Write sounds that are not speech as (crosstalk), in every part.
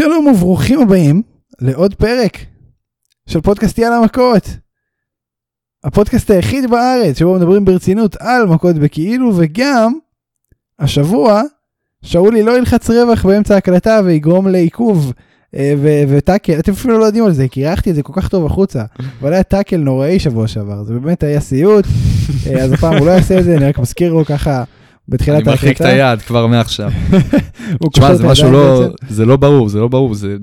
שלום וברוכים הבאים לעוד פרק של פודקאסט יאללה מכות. הפודקאסט היחיד בארץ שבו מדברים ברצינות על מכות בכאילו וגם השבוע שאולי לא ילחץ רווח באמצע ההקלטה ויגרום לעיכוב אה, וטאקל אתם אפילו לא יודעים על זה כי אירחתי את זה כל כך טוב החוצה אבל היה טאקל נוראי שבוע שעבר זה באמת היה סיוט (laughs) אה, אז הפעם הוא לא יעשה את זה אני רק מזכיר לו ככה בתחילת אני ההקלטה. מרחיק את היד כבר מעכשיו. (laughs) תשמע, זה משהו לא. זה לא ברור, זה לא ברור, זה,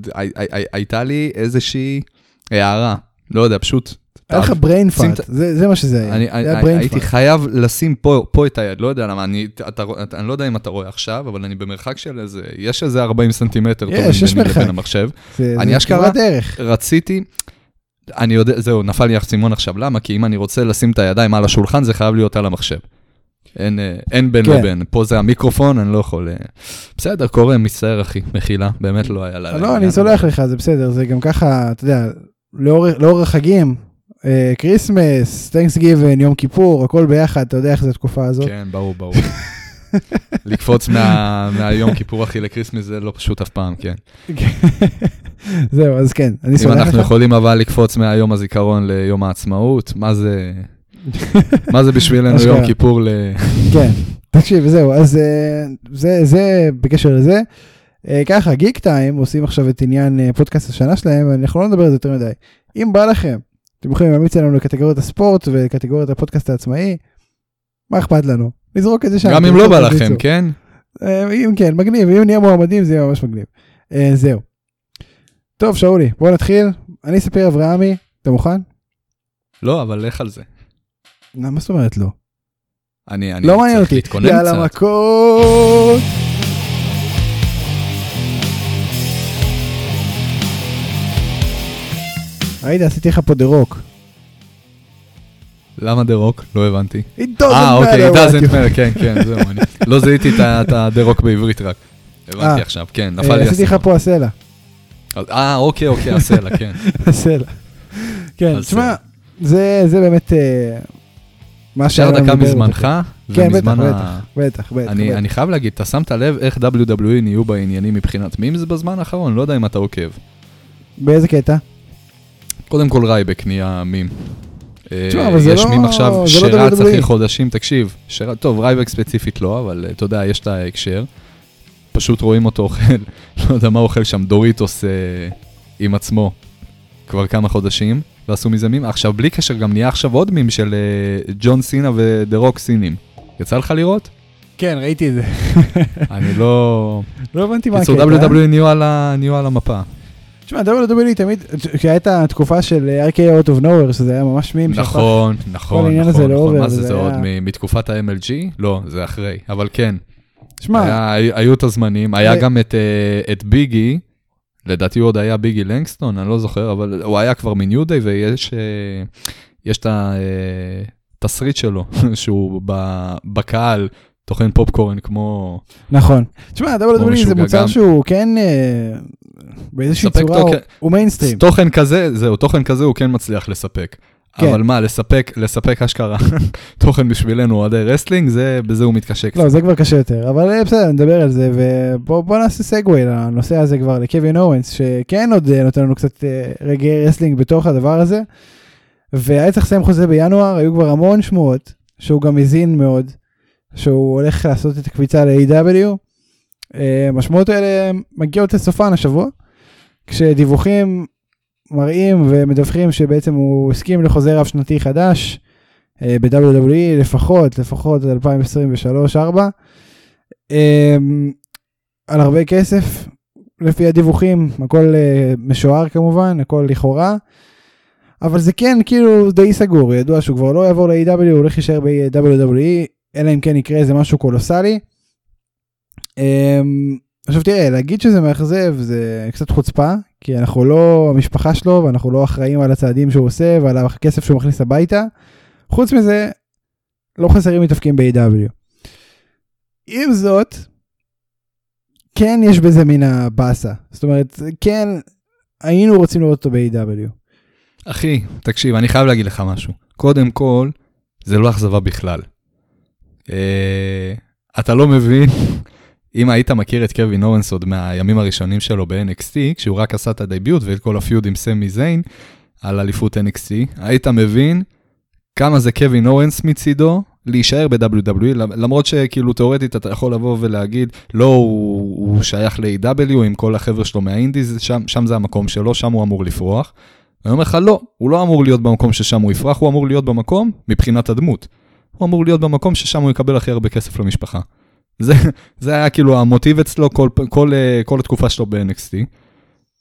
הייתה לי איזושהי הערה, לא יודע, פשוט. היה לך brain fart, זה מה שזה היה. אני, אני, הייתי. חייב לשים פה, את היד, לא יודע למה, אני, אני לא יודע אם אתה רואה עכשיו, אבל אני במרחק של איזה, יש איזה 40 סנטימטר יש, יש מרחק. לבין המחשב. אני אשכרה-. רציתי, אני יודע, זהו, נפל לי האסימון עכשיו, למה? כי אם אני רוצה לשים את הידיים על השולחן, זה חייב להיות על המחשב. אין, אה, אין בין כן. לבין, פה זה המיקרופון, אני לא יכול... אה, בסדר, קורה, מצטער אחי, מחילה, באמת לא היה לה... לא, אני סולח לך, זה בסדר, זה גם ככה, אתה יודע, לאור לאור החגים, כריסמס, Thanksgiving, יום כיפור, הכל ביחד, אתה יודע איך זה התקופה הזאת. כן, ברור, ברור. (laughs) לקפוץ מה- מהיום כיפור אחי לקריסמס זה לא פשוט אף פעם, כן. (laughs) זהו, אז כן, אני אם סולח אנחנו לך. יכולים אבל לקפוץ מהיום הזיכרון ליום העצמאות, מה זה... (laughs) מה זה בשבילנו. יום כיפור ל... (laughs) כן, תקשיב, זהו, אז אה, זה, זה בקשר לזה. אה, ככה, גיק טיים עושים עכשיו את עניין אה, פודקאסט השנה שלהם, ואנחנו לא נדבר על זה יותר מדי. אם בא לכם, אתם יכולים להמליץ לנו לקטגוריית הספורט ולקטגוריית הפודקאסט העצמאי, מה אכפת לנו? נזרוק את זה שם. גם אם לא בא. לכם, כן? אם כן, מגניב, אם נהיה מועמדים זה יהיה ממש מגניב. זהו. טוב, שאולי, בוא נתחיל. אני ספיר אברהמי, אתה מוכן? לא, אבל לך על זה. מה זאת אומרת לא? אני אני לא מעניין צריך אותי. יאללה. מכות. ראית, עשיתי לך פה The Rock. למה The Rock? לא הבנתי. It doesn't אה, אוקיי, matter it what doesn't you- matter, כן, כן, זהו, אני לא זיהיתי את ה The Rock בעברית רק. הבנתי אה. עכשיו, כן, נפל אה, לי עשיתי לך. פה הסלע. אה, אוקיי, אוקיי, הסלע, כן. (laughs) הסלע. כן, הסלע. תשמע, זה זה באמת אה, מה אפשר שהיה דקה מזמנך? כן, בטח, ומזמן ה- בטח, בטח, בטח. אני בטח. אני חייב להגיד, אתה שמת לב איך WWE נהיו בעניינים מבחינת memes בזמן האחרון? לא יודע אם אתה עוקב. באיזה קטע? קודם כל רייבק נהיה מים. אה, יש לא- מים עכשיו לא שרץ WWE. אחרי חודשים, תקשיב, טוב, רייבק ספציפית לא, אבל אה, אתה יודע, יש את ההקשר. פשוט רואים אותו אוכל, (laughs) לא יודע מה אוכל שם, דוריטוס אה, עם עצמו כבר כמה חודשים, ועשו מזה מים. עכשיו, בלי קשר, גם נהיה עכשיו עוד מים של אה, ג'ון סינה ו The Rock סינים. יצא לך לראות? כן, ראיתי את זה. (laughs) אני לא... לא הבנתי מה קיצור, הקטע. WWE נהיו על המפה. תשמע, WWE תמיד, כשהייתה התקופה של RKO Out of Nowhere, שזה היה ממש מים. נכון, נכון, נכון, לא נכון. עובר, מה זה, זה עוד מתקופת ה-MLG? לא, זה אחרי, אבל כן. שמע, היו את הזמנים, היה אה, גם אה, את ביגי, לדעתי הוא עוד היה ביגי לנגסטון, אני לא זוכר, אבל הוא היה כבר מניו דיי, ויש אה, יש את התסריט שלו, (laughs) שהוא בקהל טוחן פופקורן כמו... נכון. תשמע, WWE זה מוצר גם. שהוא כן, אה, באיזושהי צורה. הוא מיינסטרים. תוכן כזה, זהו, תוכן כזה הוא כן מצליח לספק. כן. אבל מה, לספק, לספק אשכרה (laughs) תוכן בשבילנו אוהדי wrestling, זה, בזה הוא מתקשה קצת. לא, זה כבר קשה יותר, אבל אה, בסדר, נדבר על זה, ובוא נעשה segue לנושא הזה כבר, לקווין אוונס, שכן עוד אה, נותן לנו קצת אה, רגעי wrestling בתוך הדבר הזה, והיה צריך לסיים חוזה בינואר, היו כבר המון שמועות, שהוא גם הזין מאוד, שהוא הולך לעשות את הקפיצה ל- AEW. השמועות האלה מגיעות לסופן השבוע, כשדיווחים מראים ומדווחים שבעצם הוא הסכים לחוזה רב שנתי חדש, אה, ב-WWE לפחות, לפחות עד 2023-2024, על הרבה כסף, לפי הדיווחים, הכל אה, משוער כמובן, הכל לכאורה, אבל זה כן כאילו די סגור, ידוע שהוא כבר לא יעבור ל-AW, הוא הולך להישאר ב-WWE, אלא אם כן יקרה איזה משהו קולוסלי. אמ, עכשיו תראה, להגיד שזה מאכזב זה קצת חוצפה, כי אנחנו לא המשפחה שלו ואנחנו לא אחראים על הצעדים שהוא עושה ועל הכסף שהוא מכניס הביתה. חוץ מזה, לא חסרים מתאפקים ב-AW. עם זאת, כן יש בזה מן הבאסה. זאת אומרת, כן היינו רוצים לראות אותו ב-AW. אחי, תקשיב, אני חייב להגיד לך משהו. קודם כל, זה לא אכזבה בכלל. אה, אתה לא מבין, אם היית מכיר את קווין אורנס עוד מהימים הראשונים שלו ב-NXT, כשהוא רק עשה את הדביוט ואת כל הפיוד עם סמי זיין על אליפות NXT, היית מבין כמה זה קווין אורנס מצידו להישאר ב-WWE, למרות שכאילו תאורטית אתה יכול לבוא ולהגיד, לא, הוא, הוא שייך ל-AW עם כל החבר'ה שלו מהאינדיז, שם, שם זה המקום שלו, שם הוא אמור לפרוח. אני אומר לך, לא, הוא לא אמור להיות במקום ששם הוא יפרח, הוא אמור להיות במקום מבחינת הדמות. הוא אמור להיות במקום ששם הוא יקבל הכי הרבה כסף למשפחה. זה, זה היה כאילו המוטיב אצלו כל, כל, כל, כל התקופה שלו ב-NXT.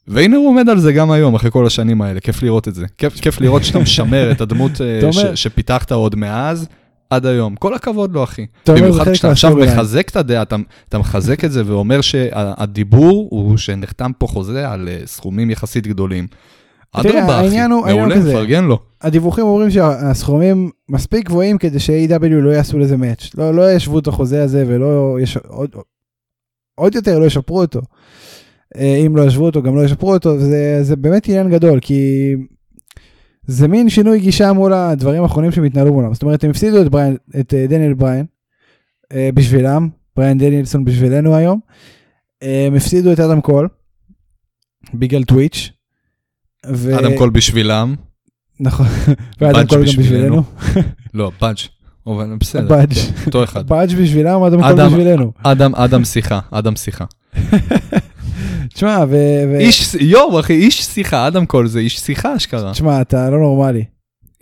והנה הוא עומד על זה גם היום, אחרי כל השנים האלה, כיף לראות את זה. כיף, כיף לראות שאתה משמר את הדמות אה, ש, שפיתחת עוד מאז. עד היום. כל הכבוד לו, אחי. במיוחד כשאתה עכשיו מחזק את הדעה, אתה, אתה מחזק את זה ואומר שהדיבור הוא שנחתם פה חוזה על אה, סכומים יחסית גדולים. אדרבה, אחי, מעולה, מפרגן לו. הדיווחים אומרים שהסכומים מספיק גבוהים כדי ש-AW לא יעשו לזה מאץ'. לא, לא ישבו את החוזה הזה ולא, יש, עוד, עוד יותר לא ישפרו אותו. אה, אם לא ישבו אותו, גם לא ישפרו אותו, זה, זה באמת עניין גדול, כי זה מין שינוי גישה מול הדברים האחרונים שהם התנהלו מולם. זאת אומרת, הם הפסידו את, בריין, את אה, דניאל בריין אה, בשבילם, בריין דניאלסון בשבילנו היום. הם הפסידו את אדם קול בגלל טוויץ'. ו... אדם קול בשבילם. נכון, (laughs) ואדם קול גם בשבילנו. לא, פאנץ'. אבל בסדר, באג' אותו אחד. באג' בשבילם, אדם קול בשבילנו. אדם, אדם שיחה, אדם שיחה. (laughs) תשמע, ו... איש, יואו, אחי, איש שיחה, אדם קול זה איש שיחה אשכרה. תשמע, אתה לא נורמלי.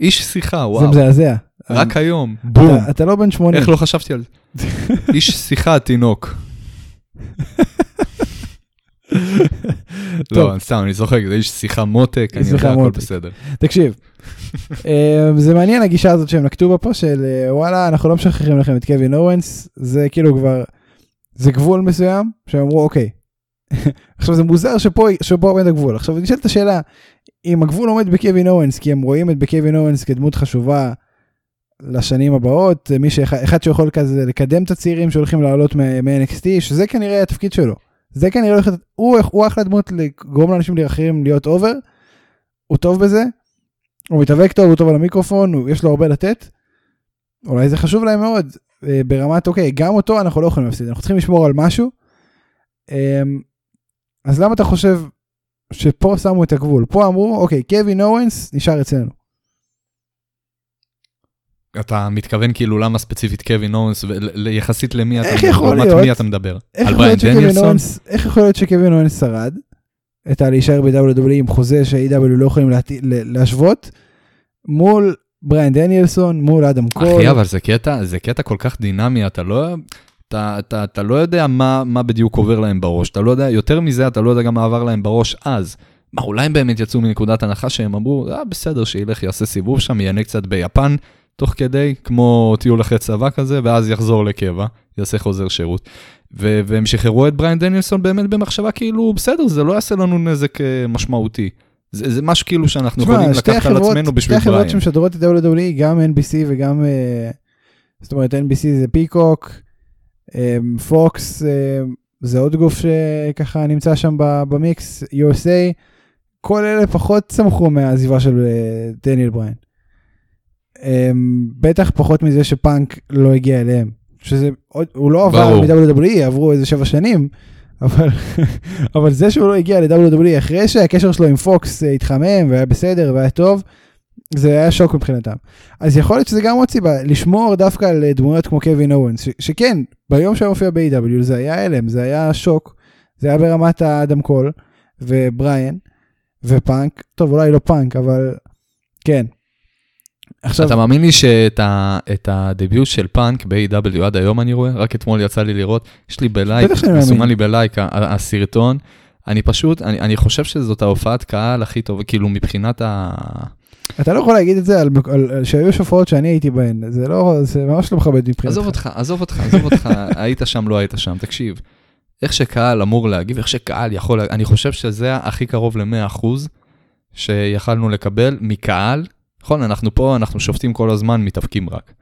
איש שיחה, וואו. זה מזעזע. רק היום, בום. אתה לא בן 80. איך לא חשבתי על זה? (laughs) איש שיחה, תינוק. לא, סתם, אני צוחק, זה איש שיחה מותק, אני יודע, הכל בסדר. תקשיב, (laughs) אה, זה מעניין הגישה הזאת שהם נקטו בה פה, של אה, וואלה, אנחנו לא משחררים לכם את קווין אורנס, זה כאילו כבר, זה גבול מסוים, שהם אמרו, אוקיי. (laughs) עכשיו זה מוזר שפה, שפה עומד הגבול. עכשיו נשאלת השאלה, אם הגבול עומד בקווין אורנס, כי הם רואים את בקווין אורנס כדמות חשובה לשנים הבאות, מי שאחד שיכול כזה לקדם את הצעירים שהולכים לעלות מ-NXT, שזה כנראה התפקיד שלו. זה כנראה הולך, הוא, הוא אחלה דמות לגרום לאנשים אחרים להיות אובר, הוא טוב בזה, הוא מתאבק טוב, הוא טוב על המיקרופון, הוא, יש לו הרבה לתת. אולי זה חשוב להם מאוד, אה, ברמת אוקיי, גם אותו אנחנו לא יכולים להפסיד, אנחנו צריכים לשמור על משהו. אה, אז למה אתה חושב שפה שמו את הגבול? פה אמרו, אוקיי, קווין אורנס נשאר אצלנו. אתה מתכוון כאילו למה ספציפית קווין אוונס, יחסית למי אתה, איך יכול להיות, מי אתה מדבר? איך על בריין דניאלסון? איך יכול להיות שקווין אוונס שרד? את הלהישאר ב-WWE עם חוזה ש-AEW לא יכולים להשוות, מול בריין דניאלסון, מול אדם קול. אחי, אבל זה קטע, זה קטע כל כך דינמי, אתה לא... אתה, אתה, אתה לא יודע מה, מה בדיוק עובר להם בראש, אתה לא יודע, יותר מזה, אתה לא יודע גם מה עבר להם בראש אז. מה, אולי הם באמת יצאו מנקודת הנחה שהם אמרו, אה, בסדר, שילך, יעשה סיבוב שם, יענה קצת ביפן, תוך כדי, כמו טיול אחרי צבא כזה, ואז יחזור לקבע, יעשה חוזר שירות. ו- והם שחררו את בריין דניאלסון באמת במחשבה כאילו, בסדר, זה לא יעשה לנו נזק uh, משמעותי. זה, זה משהו כאילו שאנחנו שמה, יכולים לקחת על עצמנו בשביל בריין. שתי החברות שמשדרות את WWE, גם NBC וגם, uh, זאת אומרת, NBC זה פיקוק, פוקס um, uh, זה עוד גוף שככה נמצא שם במיקס, USA, כל אלה פחות צמחו מהעזיבה של uh, דניאל בריין. Um, בטח פחות מזה שפאנק לא הגיע אליהם. שזה הוא לא עבר מ-WWE, עברו איזה שבע שנים, אבל, (laughs) אבל זה שהוא לא הגיע ל-WWE אחרי שהקשר שלו עם פוקס אה, התחמם והיה בסדר והיה טוב, זה היה שוק מבחינתם. אז יכול להיות שזה גם עוד סיבה, לשמור דווקא על דמויות כמו קווין אורנס, שכן, ביום שהיה מופיע ב-AW זה היה הלם, זה היה שוק, זה היה ברמת האדם קול ובריאן ופאנק, טוב אולי לא פאנק, אבל כן, עכשיו... אתה מאמין לי שאת ה debut של פאנק ב-AEW עד היום אני רואה? רק אתמול יצא לי לראות, יש לי בלייק, מסומן לי בלייק הסרטון. אני פשוט, אני, אני חושב שזאת ההופעת קהל הכי טובה, כאילו מבחינת ה... אתה לא יכול להגיד את זה על, על, על שהיו שופעות שאני הייתי בהן, זה לא, זה ממש לא מכבד מבחינתך. עזוב אותך, עזוב אותך, עזוב אותך, (laughs) היית שם, לא היית שם, תקשיב. איך שקהל אמור להגיב, איך שקהל יכול, אני חושב שזה הכי קרוב ל-100% שיכלנו לקבל מקהל נכון, אנחנו פה, אנחנו שופטים כל הזמן, מתאפקים רק.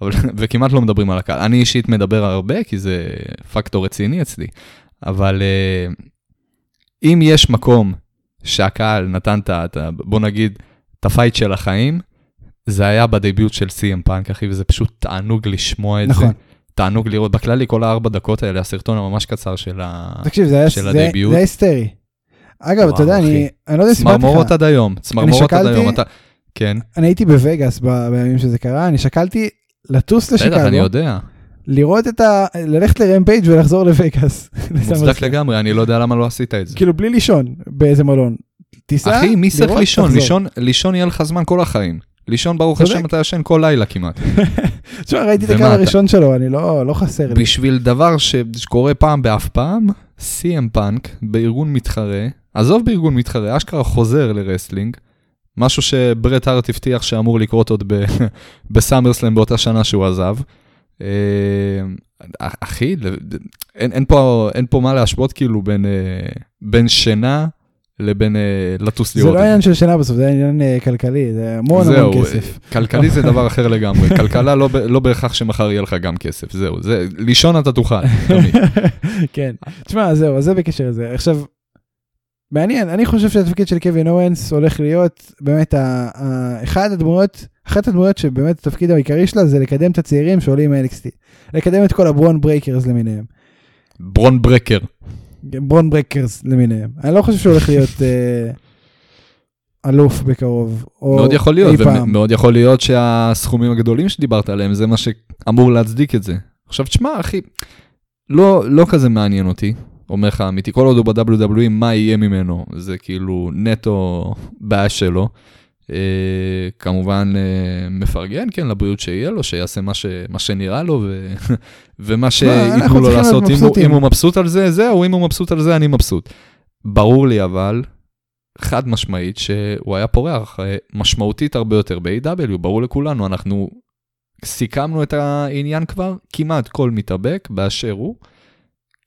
אבל, (laughs) וכמעט לא מדברים על הקהל. אני אישית מדבר הרבה, כי זה פקטור רציני אצלי. אבל uh, אם יש מקום שהקהל נתן את ה... בוא נגיד, את הפייט של החיים, זה היה בדביוט של סי.אם פאנק, אחי, וזה פשוט תענוג לשמוע את נכון. זה. תענוג לראות, בכללי כל הארבע דקות האלה, הסרטון הממש קצר של ה... תקשיב, זה היה של זה- הדביוט. זה היה היסטרי. אגב, אתה יודע. אני אני לא יודע אם סיפרתי צמרמורות לך, עד היום, צמרמורות עד היום, אתה... כן, אני הייתי בווגאס בימים שזה קרה, אני שקלתי לטוס בטח, אני לשיקגו, יודע, לראות את ה... ללכת לרמפייג' ולחזור לווגאס. (laughs) מוצדק לגמרי, אני לא יודע למה לא עשית את זה. כאילו בלי לישון באיזה מלון. טיסה, אחי, מי צריך לישון? לישון? לישון יהיה לך זמן כל החיים. לישון, ברוך. השם, אתה ישן כל לילה כמעט. (laughs) תשמע, ראיתי את הקאמבק הראשון שלו, אני לא לא חסר לי. בשביל דבר שקורה פעם באף פעם, CM Punk בארגון מתחרה, עזוב בארגון מתחרה, אשכרה חוזר לרסלינג, משהו שברט הארט הבטיח שאמור לקרות עוד (laughs) בסאמרסלאם באותה שנה שהוא עזב. אה, אחי, אין, אין, פה, אין פה מה להשוות כאילו בין, אה, בין שינה לבין אה, לטוס זה לראות לא זה. עניין של שינה בסוף, זה עניין כלכלי, זה המון זהו, המון כסף. כלכלי זה דבר אחר לגמרי, (laughs) כלכלה לא, לא בהכרח שמחר יהיה לך גם כסף, זהו, זה, לישון אתה תוכל, (laughs) תמיד. כן. תשמע, זהו, זה בקשר לזה. עכשיו, מעניין, אני חושב שהתפקיד של קווין אוואנס הולך להיות באמת ה- ה- אחד הדמויות, אחת הדמויות שבאמת התפקיד העיקרי שלה זה לקדם את הצעירים שעולים מ-NXT. לקדם את כל הברון ברייקרס למיניהם. ברון ברייקר. ברון ברייקרס למיניהם. אני לא חושב שהוא הולך להיות אה, אלוף בקרוב. או מאוד יכול להיות. ומאוד יכול להיות שהסכומים הגדולים שדיברת עליהם זה מה שאמור להצדיק את זה. עכשיו תשמע אחי, לא, לא כזה מעניין אותי, אומר לך אמיתי, כל עוד הוא ב-WWE מה יהיה ממנו, זה כאילו נטו בעיה שלו. אה, כמובן אה, מפרגן כן לבריאות שיהיה לו, שיעשה מה, ש, מה שנראה לו ו, (laughs) ומה שייתנו לו לעשות, אם הוא. אם הוא מבסוט על זה, זהו, אם הוא מבסוט על זה אני מבסוט. ברור לי אבל, חד משמעית, שהוא היה פורח אה, משמעותית הרבה יותר ב-AW, ברור לכולנו, אנחנו סיכמנו את העניין כבר, כמעט כל מתאבק באשר הוא,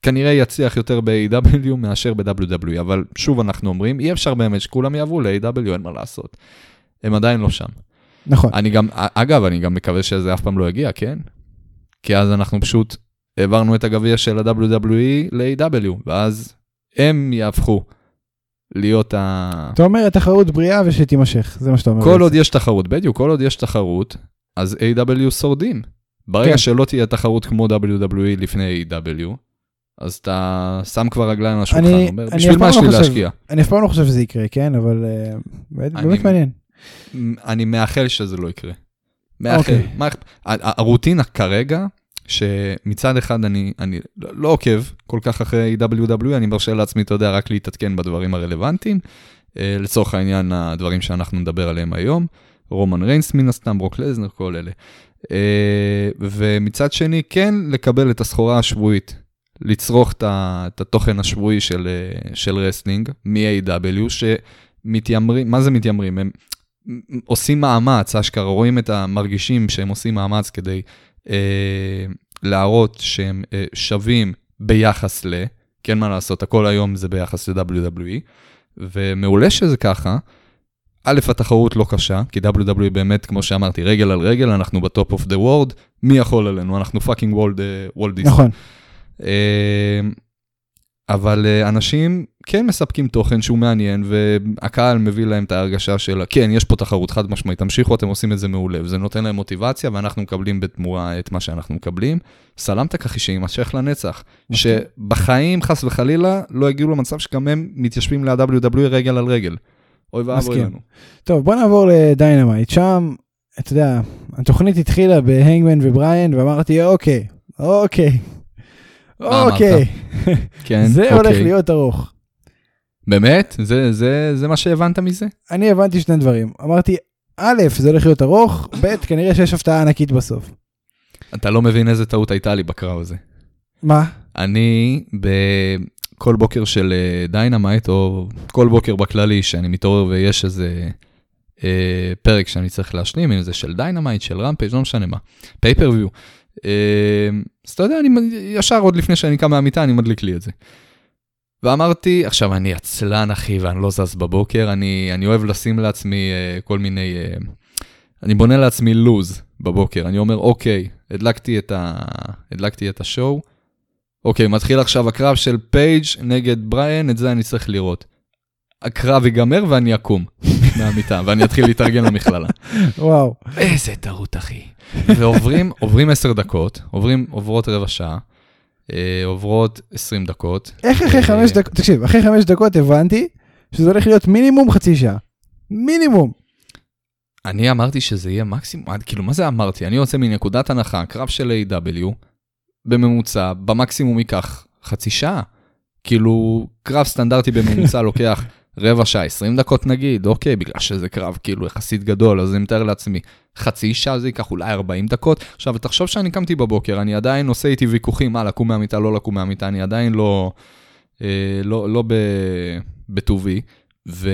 כנראה יצליח יותר ב-AW מאשר ב-WWE, אבל שוב אנחנו אומרים, אי אפשר באמת שכולם יעברו ל-AW, אין מה לעשות. הם עדיין לא שם. נכון. אני גם, אגב, אני גם מקווה שזה אף פעם לא יגיע, כן? כי אז אנחנו פשוט העברנו את הגביע של ה-WWE ל-AW, ואז הם יהפכו להיות ה... אתה אומר התחרות בריאה ושתימשך, זה מה שאתה אומר. כל עוד יש תחרות, בדיוק, כל עוד יש תחרות, אז A.W. שורדים. ברגע כן. שלא תהיה תחרות כמו WWE לפני A.W., אז אתה שם כבר רגליים על השולחן, אני- אומר, אני בשביל מה יש לי להשקיע? אני אף פעם לא חושב שזה יקרה, כן? אבל אה, באמת אני- באמת מעניין. אני מאחל שזה לא יקרה. מאחל. אוקיי. מה הרוטינה כרגע, שמצד אחד אני, אני לא לא עוקב כל כך אחרי WWE, אני מרשה לעצמי, אתה יודע, רק להתעדכן בדברים הרלוונטיים. אה, לצורך העניין, הדברים שאנחנו נדבר עליהם היום, רומן ריינס מן הסתם, ברוק לזנר, כל אלה. אה, ומצד שני, כן לקבל את הסחורה השבועית, לצרוך את התוכן השבועי של, אה, של רסלינג מ-AEW, שמתיימרים, מה זה מתיימרים? הם עושים מאמץ, אשכרה, רואים ומרגישים שהם עושים מאמץ כדי אה, להראות שהם אה, שווים ביחס ל, כן מה לעשות, הכל היום זה ביחס ל-WWE, ומעולה שזה ככה. א', התחרות לא קשה, כי WWE באמת, כמו שאמרתי, רגל על רגל, אנחנו ב top of the world, מי יכול עלינו? אנחנו fucking world, world נכון. אה, אבל אה, אנשים כן מספקים תוכן שהוא מעניין, והקהל מביא להם את ההרגשה של, כן, יש פה תחרות חד משמעית, תמשיכו, אתם עושים את זה מעולה, וזה נותן להם מוטיבציה, ואנחנו מקבלים בתמורה את מה שאנחנו מקבלים. סלאמאת ככה שיימשך לנצח. שבחיים, חס וחלילה, לא יגיעו למצב שגם הם מתיישבים ל-WWE רגל על רגל. אוי ואבוי. לנו. טוב, בוא נעבור לדיינמיט. שם, אתה יודע, התוכנית התחילה בהאנגמן ובריאן, ואמרתי, אוקיי, אוקיי? אוקיי, כן, זה אוקיי. הולך להיות ארוך. באמת? זה, זה, זה מה שהבנת מזה? אני הבנתי שני דברים. אמרתי, א', זה הולך להיות ארוך, ב', כנראה שיש הפתעה ענקית בסוף. אתה לא מבין איזה טעות הייתה לי בקרב הזה. מה? אני בכל בוקר של אה, דיינמיט, או כל בוקר בכללי, שאני מתעורר ויש איזה אה, פרק שאני צריך להשלים, אם זה של דיינמיט, של רמפייג', לא משנה מה, pay-per-view. אה, אז אתה יודע, אני ישר עוד לפני שאני קם מהמיטה, אני מדליק לי את זה. ואמרתי, עכשיו אני עצלן אחי ואני לא זז בבוקר, אני, אני אוהב לשים לעצמי אה, כל מיני, אה, אני בונה לעצמי לוז בבוקר, אני אומר אוקיי, הדלקתי את, ה, הדלקתי את השואו, אוקיי, מתחיל עכשיו הקרב של פייג' נגד בריאן, את זה אני צריך לראות. הקרב ייגמר ואני אקום מהמיטה, (laughs) ואני אתחיל להתארגן למכללה. וואו. איזה טעות, אחי. ועוברים, עוברים 10 דקות, עוברים, עוברות רבע שעה, אה, עוברות 20 דקות. איך אחרי אה, חמש דקות, תקשיב, אחרי חמש דקות הבנתי שזה הולך להיות מינימום חצי שעה. מינימום. אני אמרתי שזה יהיה מקסימום, כאילו, מה זה אמרתי? אני יוצא מנקודת הנחה, קרב של A.W, בממוצע, במקסימום ייקח חצי שעה. כאילו, קרב סטנדרטי בממוצע לוקח רבע שעה, 20 דקות נגיד, אוקיי, בגלל שזה קרב כאילו יחסית גדול, אז אני מתאר לעצמי, חצי שעה זה ייקח אולי 40 דקות. עכשיו, תחשוב שאני קמתי בבוקר, אני עדיין עושה איתי ויכוחים, מה, לקום מהמיטה, לא לקום מהמיטה, אני עדיין לא, אה, לא, לא בטובי. ו...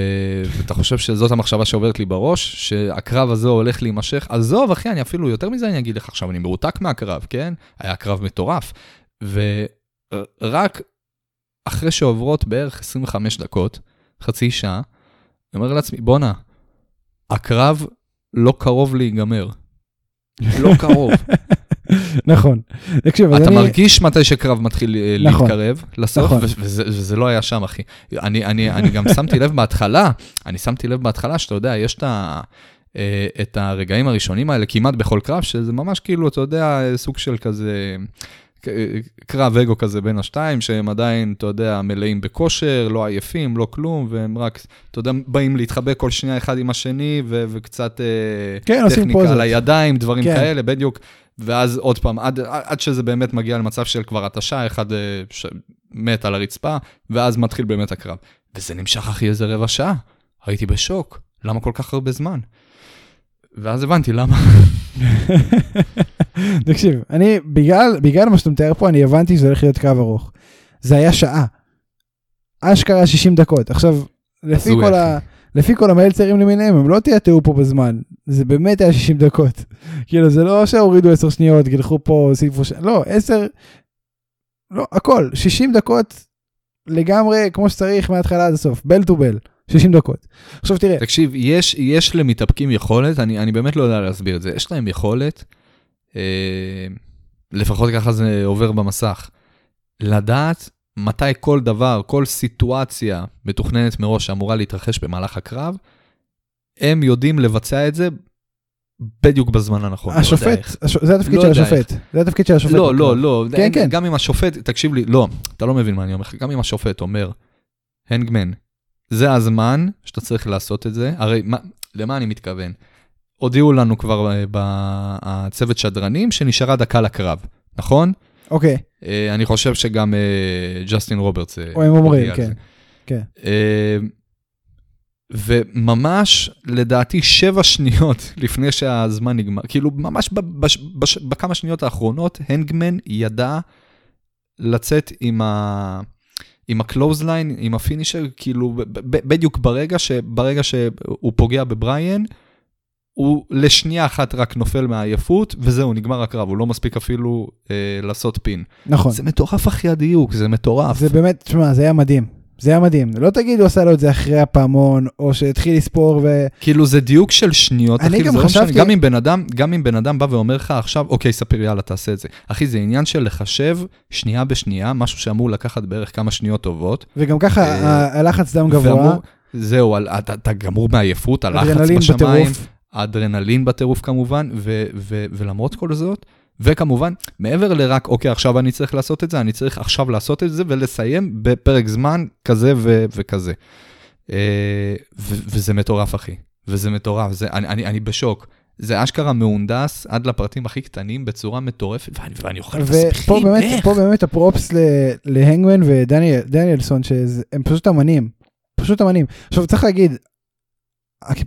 ואתה חושב שזאת המחשבה שעוברת לי בראש, שהקרב הזה הולך להימשך, עזוב אחי, אני אפילו יותר מזה אני אגיד לך עכשיו, אני מרותק מהקרב, כן? היה קרב מטורף. ורק אחרי שעוברות בערך 25 דקות, חצי שעה, אני אומר לעצמי, בואנה, הקרב לא קרוב להיגמר. לא קרוב. (laughs) נכון. תקשיב, אז אתה אני... מרגיש מתי שקרב מתחיל נכון. להתקרב לסוף, נכון. וזה, וזה לא היה שם, אחי. אני, אני, אני גם שמתי לב בהתחלה, אני שמתי לב בהתחלה שאתה יודע, יש את, ה, אה, את הרגעים הראשונים האלה כמעט בכל קרב, שזה ממש כאילו, אתה יודע, סוג של כזה... קרב אגו כזה בין השתיים, שהם עדיין, אתה יודע, מלאים בכושר, לא עייפים, לא כלום, והם רק, אתה יודע, באים להתחבק כל שנייה אחד עם השני, ו- וקצת אה, כן, טכניקה. על הידיים, דברים כן. כאלה, בדיוק. ואז עוד פעם, עד, עד שזה באמת מגיע למצב של כבר התשה, אחד אה, ש... מת על הרצפה, ואז מתחיל באמת הקרב. וזה נמשך אחי איזה רבע שעה. הייתי בשוק, למה כל כך הרבה זמן? ואז הבנתי למה. (laughs) תקשיב, אני, בגלל, בגלל מה שאתה מתאר פה, אני הבנתי שזה הולך להיות קרב ארוך. זה היה שעה. אשכרה 60 דקות. עכשיו, לפי כל, ה. לפי כל המלצרים למיניהם, הם לא תיאטאו פה בזמן. זה באמת היה 60 דקות. (laughs) כאילו, זה לא שהורידו 10 שניות, גילחו פה, הוסיפו ש... לא, 10... לא, הכל. 60 דקות לגמרי כמו שצריך מההתחלה עד הסוף. בל טו בל. 60 דקות. עכשיו תראה, תקשיב, יש, יש למתאפקים יכולת, אני, אני באמת לא יודע להסביר את זה, יש להם יכולת, אה, לפחות ככה זה עובר במסך, לדעת מתי כל דבר, כל סיטואציה מתוכננת מראש שאמורה להתרחש במהלך הקרב, הם יודעים לבצע את זה בדיוק בזמן הנכון. לא השופט, איך. הש... זה התפקיד לא של השופט. זה התפקיד של השופט. לא, בקרב. לא, לא, כן, כן. גם אם השופט, תקשיב לי, לא, אתה לא מבין מה אני אומר לך, גם אם השופט אומר, הנגמן, זה הזמן שאתה צריך לעשות את זה, הרי מה, למה אני מתכוון? הודיעו לנו כבר אה, בצוות שדרנים שנשארה דקה לקרב, נכון? אוקיי, אה, אני חושב שגם אה, ג'סטין רוברטס או הם אומרים, כן. כן. וממש, לדעתי, שבע שניות (laughs) לפני שהזמן נגמר, כאילו, ממש ב- בש- בש- בכמה שניות האחרונות, האנגמן ידע לצאת עם ה... עם ה clothesline, עם ה finisher, כאילו, בדיוק ברגע, ש... ברגע שהוא פוגע בבריאן, הוא לשנייה אחת רק נופל מהעייפות, וזהו, נגמר הקרב, הוא לא מספיק אפילו אה, לעשות פין. נכון. זה מטורף אחי הדיוק, זה מטורף. זה באמת, תשמע, זה היה מדהים. זה היה מדהים. לא תגיד הוא עשה לו את זה אחרי הפעמון, או שהתחיל לספור ו... כאילו זה דיוק של שניות, אני אחי, גם לא חשבתי- גם אם בן אדם, גם אם בן אדם בא ואומר לך עכשיו, אוקיי, ספיר, יאללה, תעשה את זה. אחי, זה עניין של לחשב שנייה בשנייה, משהו שאמור לקחת בערך כמה שניות טובות. וגם ככה אה, הלחץ דם גבוה, ואמור- זהו, על- אתה, אתה גמור מעייפות, הלחץ אדרנלין בשמיים, בטירוף. האדרנלין בטירוף כמובן, ו- ו- ולמרות כל זאת, וכמובן, מעבר לרק, אוקיי, עכשיו אני צריך לעשות את זה, אני צריך עכשיו לעשות את זה ולסיים בפרק זמן כזה ו- וכזה. אה, ו- וזה מטורף, אחי. וזה מטורף, זה, אני, אני, אני בשוק. זה אשכרה מהונדס עד לפרטים הכי קטנים בצורה מטורפת, ואני, ואני אוכל תסביכים, באמת, איך? פה באמת הפרופס להאנגמן ודניאלסון, שהם פשוט אמנים. פשוט אמנים. עכשיו צריך להגיד,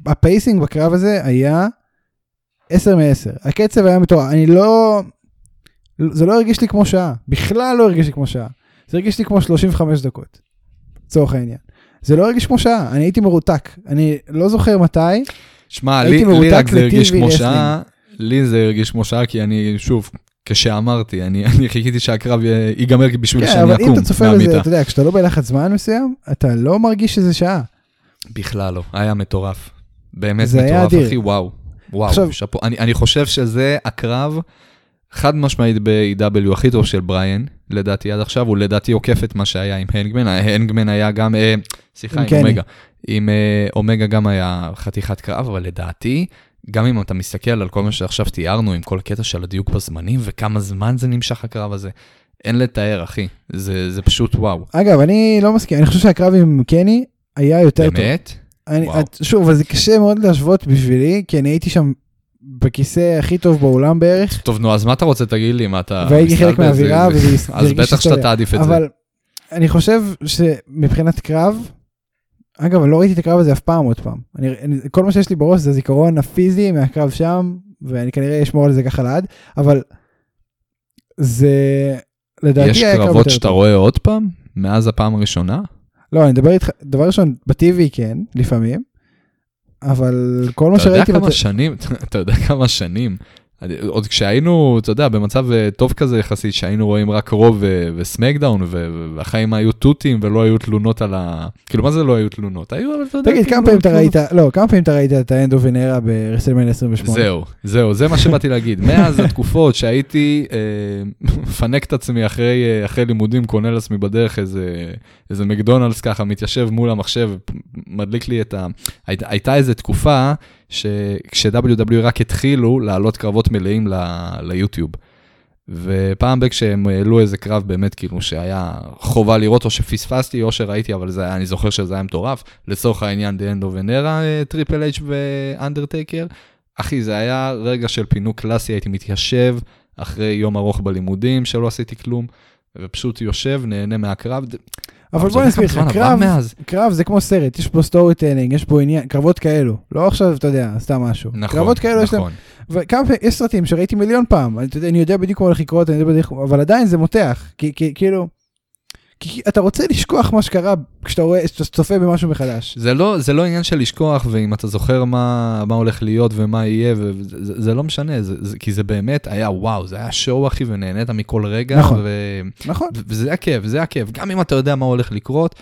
ה pacing בקרב הזה היה 10 מ-10. הקצב היה מטורף. אני לא... זה לא הרגיש לי כמו שעה. בכלל לא הרגיש לי כמו שעה. זה הרגיש לי כמו 35 דקות. לצורך העניין. זה לא הרגיש כמו שעה, אני הייתי מרותק. אני לא זוכר מתי. שמע, לי, לי רק זה הרגיש כמו. שעה, לי זה הרגיש כמו שעה, כי אני, שוב, כשאמרתי, אני, (laughs) אני חיכיתי שהקרב ייגמר בשביל כן, שאני אבל אם אקום אתה צופה בזה, מהמיטה. אתה יודע, כשאתה לא בלחץ זמן מסוים, אתה לא מרגיש שזה שעה. בכלל לא, היה מטורף. באמת מטורף. אחי, וואו. וואו, עכשיו- שאפו. אני, אני חושב שזה הקרב חד משמעית ב-AW הכי טוב של בריאן, לדעתי עד עכשיו, הוא לדעתי עוקף את מה שהיה עם הנגמן. הנגמן היה גם, אה, סליחה, עם עם. אומגה. עם אה, אומגה גם היה חתיכת קרב, אבל לדעתי, גם אם אתה מסתכל על כל מה שעכשיו תיארנו, עם כל הקטע של הדיוק בזמנים, וכמה זמן זה נמשך הקרב הזה, אין לתאר, אחי. זה, זה פשוט וואו. אגב, אני לא מסכים, אני חושב שהקרב עם קני היה יותר טוב. באמת? אני. את, שוב, אבל זה קשה מאוד להשוות בשבילי, כי אני הייתי שם בכיסא הכי טוב באולם בערך, טוב, נו, אז מה אתה רוצה? תגיד לי, מה אתה... והייתי חלק? מהאווירה, זה- וזה אז הרגיש בטח שאתה. תעדיף את זה. אבל אני חושב שמבחינת קרב, אגב, אני לא ראיתי את הקרב הזה אף פעם עוד פעם. אני, אני, כל מה שיש לי בראש זה הזיכרון הפיזי מהקרב שם, ואני כנראה אשמור על זה ככה לעד, אבל זה לדעתי יש קרבות שאתה. רואה עוד פעם? מאז הפעם הראשונה? לא, אני מדבר איתך, דבר ראשון, בטיבי כן, לפעמים, אבל כל מה אתה יודע שראיתי... כמה שנים, (laughs) אתה יודע כמה שנים, עוד כשהיינו, אתה יודע, במצב אה, טוב כזה יחסית, שהיינו רואים רק רוב ו- וסמקדאון, והחיים היו תותים ולא היו תלונות על ה... כאילו, מה זה לא היו תלונות? היו, אבל אתה יודע, תגיד, כאילו, כמה פעמים אתה. ראית, לא, כמה פעמים אתה ראית את האנד אוף ונרה ברסלמניה 28? זהו, זהו, זה מה שבאתי להגיד. מאז התקופות שהייתי אה, מפנק את עצמי אחרי, אה, אחרי לימודים, קונה לעצמי בדרך איזה, איזה מקדונלדס ככה, מתיישב מול המחשב, מדליק לי את ה... היית, הייתה איזו תקופה שכש-WW רק התחילו לעלות קרבות מלאים ל- ליוטיוב. ופעם ב- כשהם העלו איזה קרב באמת כאילו שהיה חובה לראות או שפספסתי או שראיתי אבל זה היה, אני זוכר שזה היה מטורף לצורך העניין the end of an era טריפל אייץ' ואנדרטייקר אחי, זה היה רגע של פינוק קלאסי, הייתי מתיישב אחרי יום ארוך בלימודים שלא עשיתי כלום, ופשוט יושב, נהנה מהקרב. אבל בוא נסביר לך, קרב? קרב זה כמו סרט, יש פה storytelling, יש פה עניין, קרבות כאלו, לא עכשיו, אתה יודע, סתם משהו. נכון, קרבות כאלו יש להם, נכון. וכמה פעמים, יש סרטים שראיתי מיליון פעם, אני, יודע, אני יודע בדיוק מה הולך לקרות, אבל עדיין זה מותח, כי, כי כאילו, כי אתה רוצה לשכוח מה שקרה כשאתה רואה, כשאתה צופה במשהו מחדש. זה לא, זה לא עניין של לשכוח, ואם אתה זוכר מה, מה הולך להיות ומה יהיה, וזה, זה, זה לא משנה, זה, זה, כי זה באמת היה וואו, זה היה שואו אחי, ונהנית מכל רגע, נכון. ו, נכון. וזה הכיף, זה הכיף, גם אם אתה יודע מה הולך לקרות,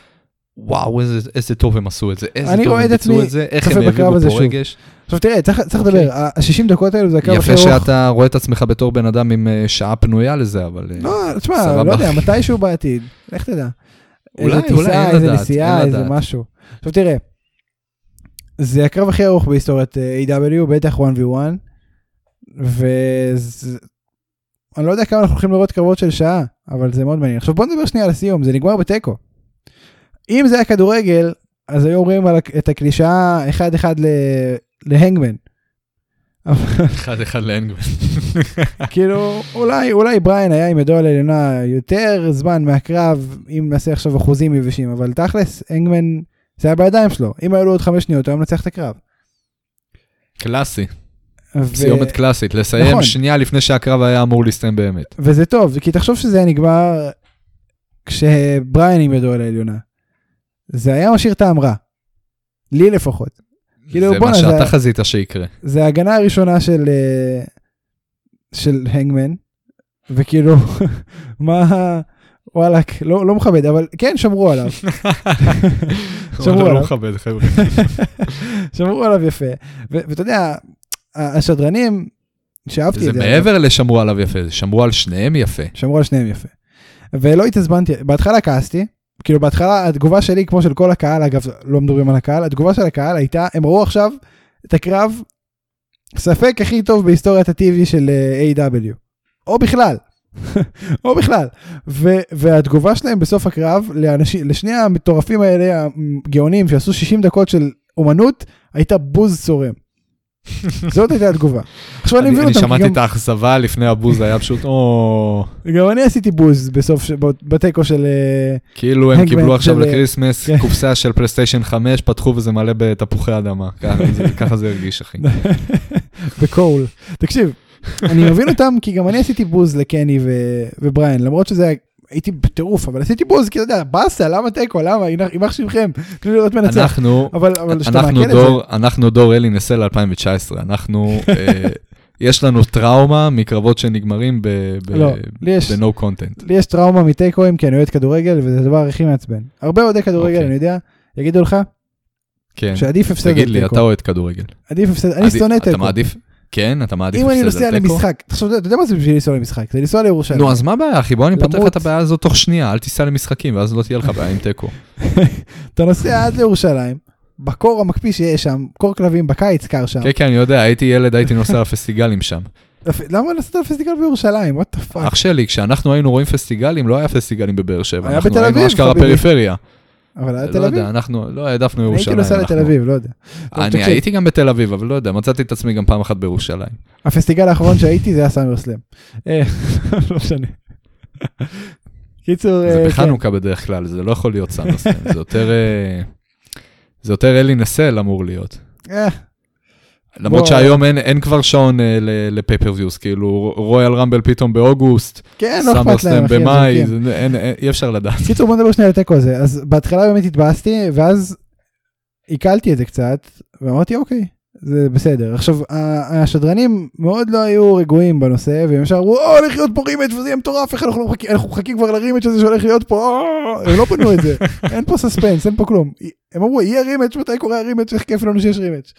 וואו, איזה, איזה טוב הם עשו את זה, איזה אני טוב רואה הם ביצעו את זה, איך הם העבירו פה. רגש. עכשיו תראה, צריך, צריך אוקיי. לדבר, ה-60 דקות האלו זה הקרב הכי יפה ארוך. שאתה רואה את עצמך בתור בן אדם עם אה, שעה פנויה לזה, אבל... אה, לא, תשמע. לא יודע, מתישהו בעתיד, לך תדע. אולי, איזה אולי, טיסה, איזה לדעת, נסיעה, איזה לדעת. משהו. עכשיו תראה, זה הקרב הכי ארוך בהיסטוריית אה, A.W, בטח 1v1, ואני לא יודע כמה אנחנו הולכים לראות קרבות של שעה, אבל זה מאוד מעניין. עכשיו בוא נדבר שנייה על הסיום, זה נגמר בתיקו. אם זה היה כדורגל, אז היו אומרים את הקלישאה 1-1 ל- להנגמן. אחד אחד לאנגמן. (laughs) כאילו אולי אולי בריין היה עם ידו על העליונה יותר זמן מהקרב אם נעשה עכשיו אחוזים יבשים אבל תכלס אנגמן זה היה בידיים שלו אם היו לו עוד חמש שניות הוא היה מנצח את הקרב. קלאסי, ו- סיומת קלאסית, לסיים נכון. שנייה לפני שהקרב היה אמור להסתיים באמת. וזה טוב כי תחשוב שזה היה נגמר כשבריין עם ידו על העליונה. זה היה משאיר טעם רע. לי לפחות. כאילו, זה מה זה- שאתה חזית שיקרה. זה ההגנה הראשונה של אה, של הנגמן וכאילו (laughs) מה וואלאק לא לא מכבד אבל כן שמרו עליו (laughs) שמרו לא עליו. מכבד, חבר'ה. (laughs) שמרו עליו יפה ואתה יודע השדרנים שאהבתי זה את זה מעבר לשמרו עליו יפה, זה שמרו על שניהם יפה. שמרו על שניהם יפה. ולא התעצבנתי בהתחלה כעסתי כאילו בהתחלה התגובה שלי כמו של כל הקהל אגב לא מדברים על הקהל התגובה של הקהל הייתה הם ראו עכשיו את הקרב ספק הכי טוב בהיסטוריית הטבעי של אה, A.W. או בכלל. (laughs) או בכלל. ו- והתגובה שלהם בסוף הקרב לאנשים, לשני המטורפים האלה הגאונים שעשו 60 דקות של אומנות הייתה בוז צורם. זאת הייתה התגובה. עכשיו אני אני מבין אני אותם, כי שמעתי את האכזבה לפני הבוז, היה פשוט, או... גם אני עשיתי בוז בסוף, בתיקו של... אה, כאילו הם קיבלו עכשיו של- לקריסמס כן. קופסה של פלייסטיישן 5, פתחו וזה מלא בתפוחי אדמה. (laughs) ככה זה- ככה זה הרגיש, אחי. (laughs) בקול. תקשיב, אני מבין אותם כי גם אני עשיתי בוז לקני ובריאן, למרות שזה היה... הייתי בטירוף, אבל עשיתי בוז, כי אתה יודע, באסה, למה תיקו, למה, יימח שמכם, תנו לי לראות מנצח. אנחנו, אבל אבל אנחנו את זה, דור, אנחנו דור אלי נסל 2019, אנחנו, אה, (laughs) יש לנו טראומה מקרבות שנגמרים ב- ב- לא, לי יש- ב-no content. לי יש טראומה מתיקואים, כי אני אוהד כדורגל, וזה הדבר הכי מעצבן. הרבה אוהדי כדורגל, אוקיי. אני יודע, יגידו לך כן, שעדיף הפסד תגיד על לי, תיקו. אתה אוהד כדורגל. עדיף הפסד, אני שונא אתה תיקו. מעדיף? כן, אתה מעדיף אם אני נוסע? למשחק, תחשוב, אתה יודע מה זה בשביל לנסוע למשחק? זה לנסוע לירושלים. נו, אז מה הבעיה, אחי? בוא אני פותר לך למרות- את הבעיה הזאת תוך שנייה, אל תיסע למשחקים, ואז לא תהיה לך בעיה עם תיקו. (laughs) אתה נוסע עד לירושלים, בקור המקפיא שיש שם, קור כלבים בקיץ קר שם. כן, כן, אני יודע, הייתי ילד, הייתי נוסע (laughs) לפסטיגלים שם. למה נסעת לפסטיגל בירושלים? what the fuck? אח שלי, כשאנחנו היינו רואים פסטיגלים, לא היה פסטיגלים בבאר שבע. היה אנחנו בתל היינו אביב, אשכרה חביבי. פריפריה. אבל היה לא תל אביב. יודע, אנחנו לא העדפנו אני הייתי ירושלים. נוסע לתל אביב, לא יודע. אני הייתי גם בתל אביב, אבל לא יודע, מצאתי את עצמי גם פעם אחת בירושלים. הפסטיגל האחרון שהייתי זה היה סאמר סלאם. (laughs) אה, לא משנה. קיצור, זה אה, בחנוכה בדרך כלל, זה לא יכול להיות סאמרסלאם, זה יותר... אה, זה יותר אלי נסל אמור להיות. כן. אה, למרות. שהיום אין, אין כבר שעון אה, לפייפריוויוס, כאילו רויאל רמבל פתאום באוגוסט, כן, לא אכפת להם, סאמרסלאם אחי. במאי, הם זורקים. זה- אין- אין- אי אפשר לדעת. קיצור, בוא נדבר שנייה על התיקו הזה. אז בהתחלה באמת התבאסתי, ואז עיכלתי את זה קצת, ואמרתי, אוקיי, זה בסדר. עכשיו, השדרנים מאוד לא היו רגועים בנושא, והם ישר אמרו, או, הולך להיות פה רימץ' וזה יהיה מטורף, איך אנחנו מחכים, אנחנו מחכים כבר לרימץ' הזה שהולך להיות פה, או, הם לא בנו את זה, אין פה סספנס, אין פה כלום. הם אמרו, יהיה רימץ', מתי קורה הרימץ', איך כיף לנו שיש רימץ'.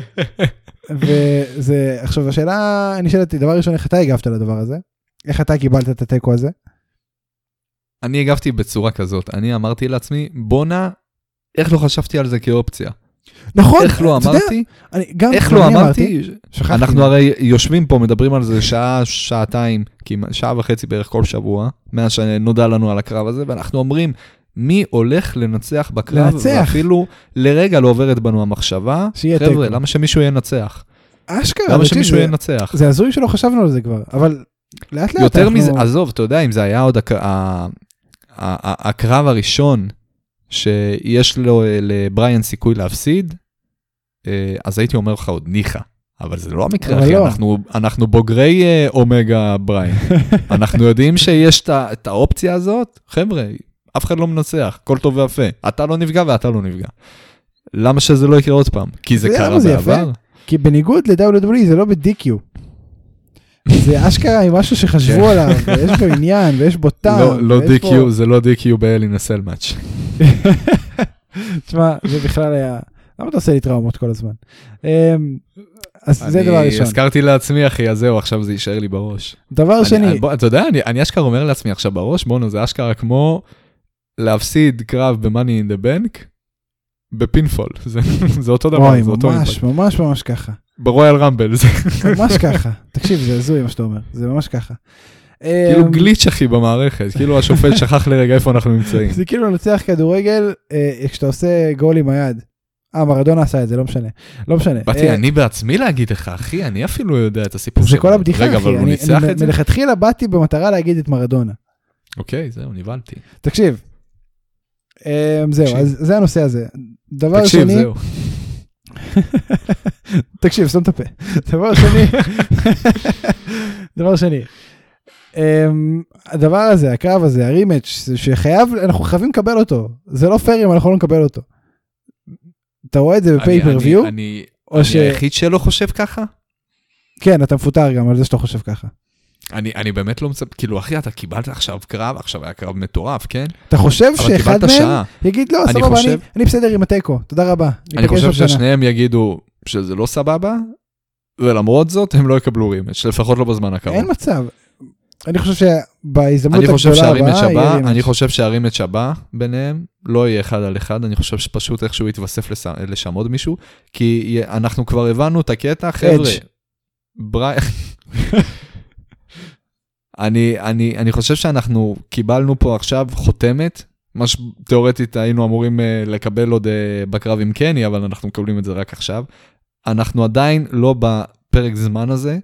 (laughs) וזה, עכשיו השאלה נשאלת, דבר ראשון, איך אתה הגבת לדבר הזה? איך אתה קיבלת את התיקו הזה? אני הגבתי בצורה כזאת, אני אמרתי לעצמי, בואנה, איך לא חשבתי על זה כאופציה? נכון, איך לא יודע, אמרתי? אני, גם איך לא אמרתי? שכחתי. אנחנו הרי יושבים פה, מדברים על זה שעה, שעתיים, כמעט, שעה וחצי בערך כל שבוע, מאז שנודע לנו על הקרב הזה, ואנחנו אומרים, מי הולך לנצח בקרב, לנצח. ואפילו לרגע לא עוברת בנו המחשבה, חבר'ה. למה שמישהו ינצח? אשכרה, למה שמישהו ינצח? זה הזוי שלא חשבנו על זה כבר, אבל לאט לאט יותר אנחנו- מזה, עזוב, אתה יודע, אם זה היה עוד הקרב הראשון שיש לו, אה, לבריאן סיכוי להפסיד, אה, אז הייתי אומר לך עוד ניחא. אבל זה לא המקרה, אחי, לא. אנחנו, אנחנו בוגרי אה, אומגה בריין. (laughs) אנחנו יודעים שיש את האופציה הזאת, חבר'ה, אף אחד לא מנצח, הכל טוב ויפה. אתה לא נפגע ואתה לא נפגע. למה שזה לא יקרה עוד פעם? כי זה קרה זה יפה? בעבר? כי בניגוד ל-WWE זה לא ב-DQ. זה אשכרה עם משהו שחשבו כן. עליו, ויש בו עניין, ויש בו טעם. לא, לא ויש DQ, זה לא DQ באלי נסל מאץ'. תשמע, זה בכלל היה... למה אתה עושה לי טראומות כל הזמן? אמ, אז זה דבר אני ראשון. הזכרתי לעצמי, אחי, אז זהו, עכשיו זה יישאר לי בראש. דבר אני- שני, אני- אתה יודע, אני- אני אשכרה אומר לעצמי עכשיו בראש, בואנה, זה אשכרה כמו להפסיד קרב ב-Money in the Bank בפינפול. (laughs) זה זה אותו דבר, וואי, זה אותו ממש, אימפקט. ממש ממש ככה. ברויאל רמבל, זה ממש (laughs) ככה. תקשיב, זה הזוי מה שאתה אומר, זה ממש ככה. כאילו אמ, גליץ', אחי, במערכת. כאילו השופט (laughs) שכח לרגע איפה אנחנו נמצאים. זה כאילו לנצח כדורגל אה, כשאתה עושה גול עם היד. אה, מרדונה עשה את זה, לא משנה. לא משנה. באתי אה, אני בעצמי להגיד לך, אחי, אני אפילו יודע את הסיפור זה כל הבדיחה, רגע, אחי. אבל הוא אני- ניצח את זה? מלכתחילה באתי במטרה להגיד את מרדונה. אוקיי, זהו, נבהלתי. תקשיב. אמ, זהו, תקשיב. אז זה הנושא הזה. דבר תקשיב, שני, זהו. (laughs) תקשיב, סתום את הפה. דבר שני, דבר שני, אמ, הדבר הזה, הקרב הזה, הרימץ', זה שחייב, אנחנו חייבים לקבל אותו. זה לא פייר אם אנחנו לא נקבל אותו. אתה רואה את זה בפייפריוויו, אני- אני אני ש... היחיד שלא חושב ככה? כן, אתה מפוטר גם על זה שאתה חושב ככה. אני, אני באמת לא מצפ... כאילו, אחי, אתה קיבלת עכשיו קרב, עכשיו היה קרב מטורף, כן? אתה חושב שאחד מהם שעה. יגיד לא, אני סבבה, אני- חושב- אני בסדר עם התיקו, תודה רבה. אני חושב עוד שנה." ששניהם יגידו שזה לא סבבה, ולמרות זאת הם לא יקבלו רימץ', לפחות לא בזמן הקרוב. אין מצב. אני חושב שבהזדמנות אני הגדולה הבאה, יהיה רימץ'. אני חושב שהרימץ' הבא ביניהם לא יהיה אחד על אחד, אני חושב שפשוט איכשהו יתווסף לס- לשם עוד מישהו, כי אנחנו כבר הבנו את הקטע, חבר'ה, ברי... (laughs) אני, אני, אני חושב שאנחנו קיבלנו פה עכשיו חותמת, מה שתאורטית היינו אמורים אה, לקבל עוד אה, בקרב עם קני, אבל אנחנו מקבלים את זה רק עכשיו. אנחנו עדיין לא בפרק זמן הזה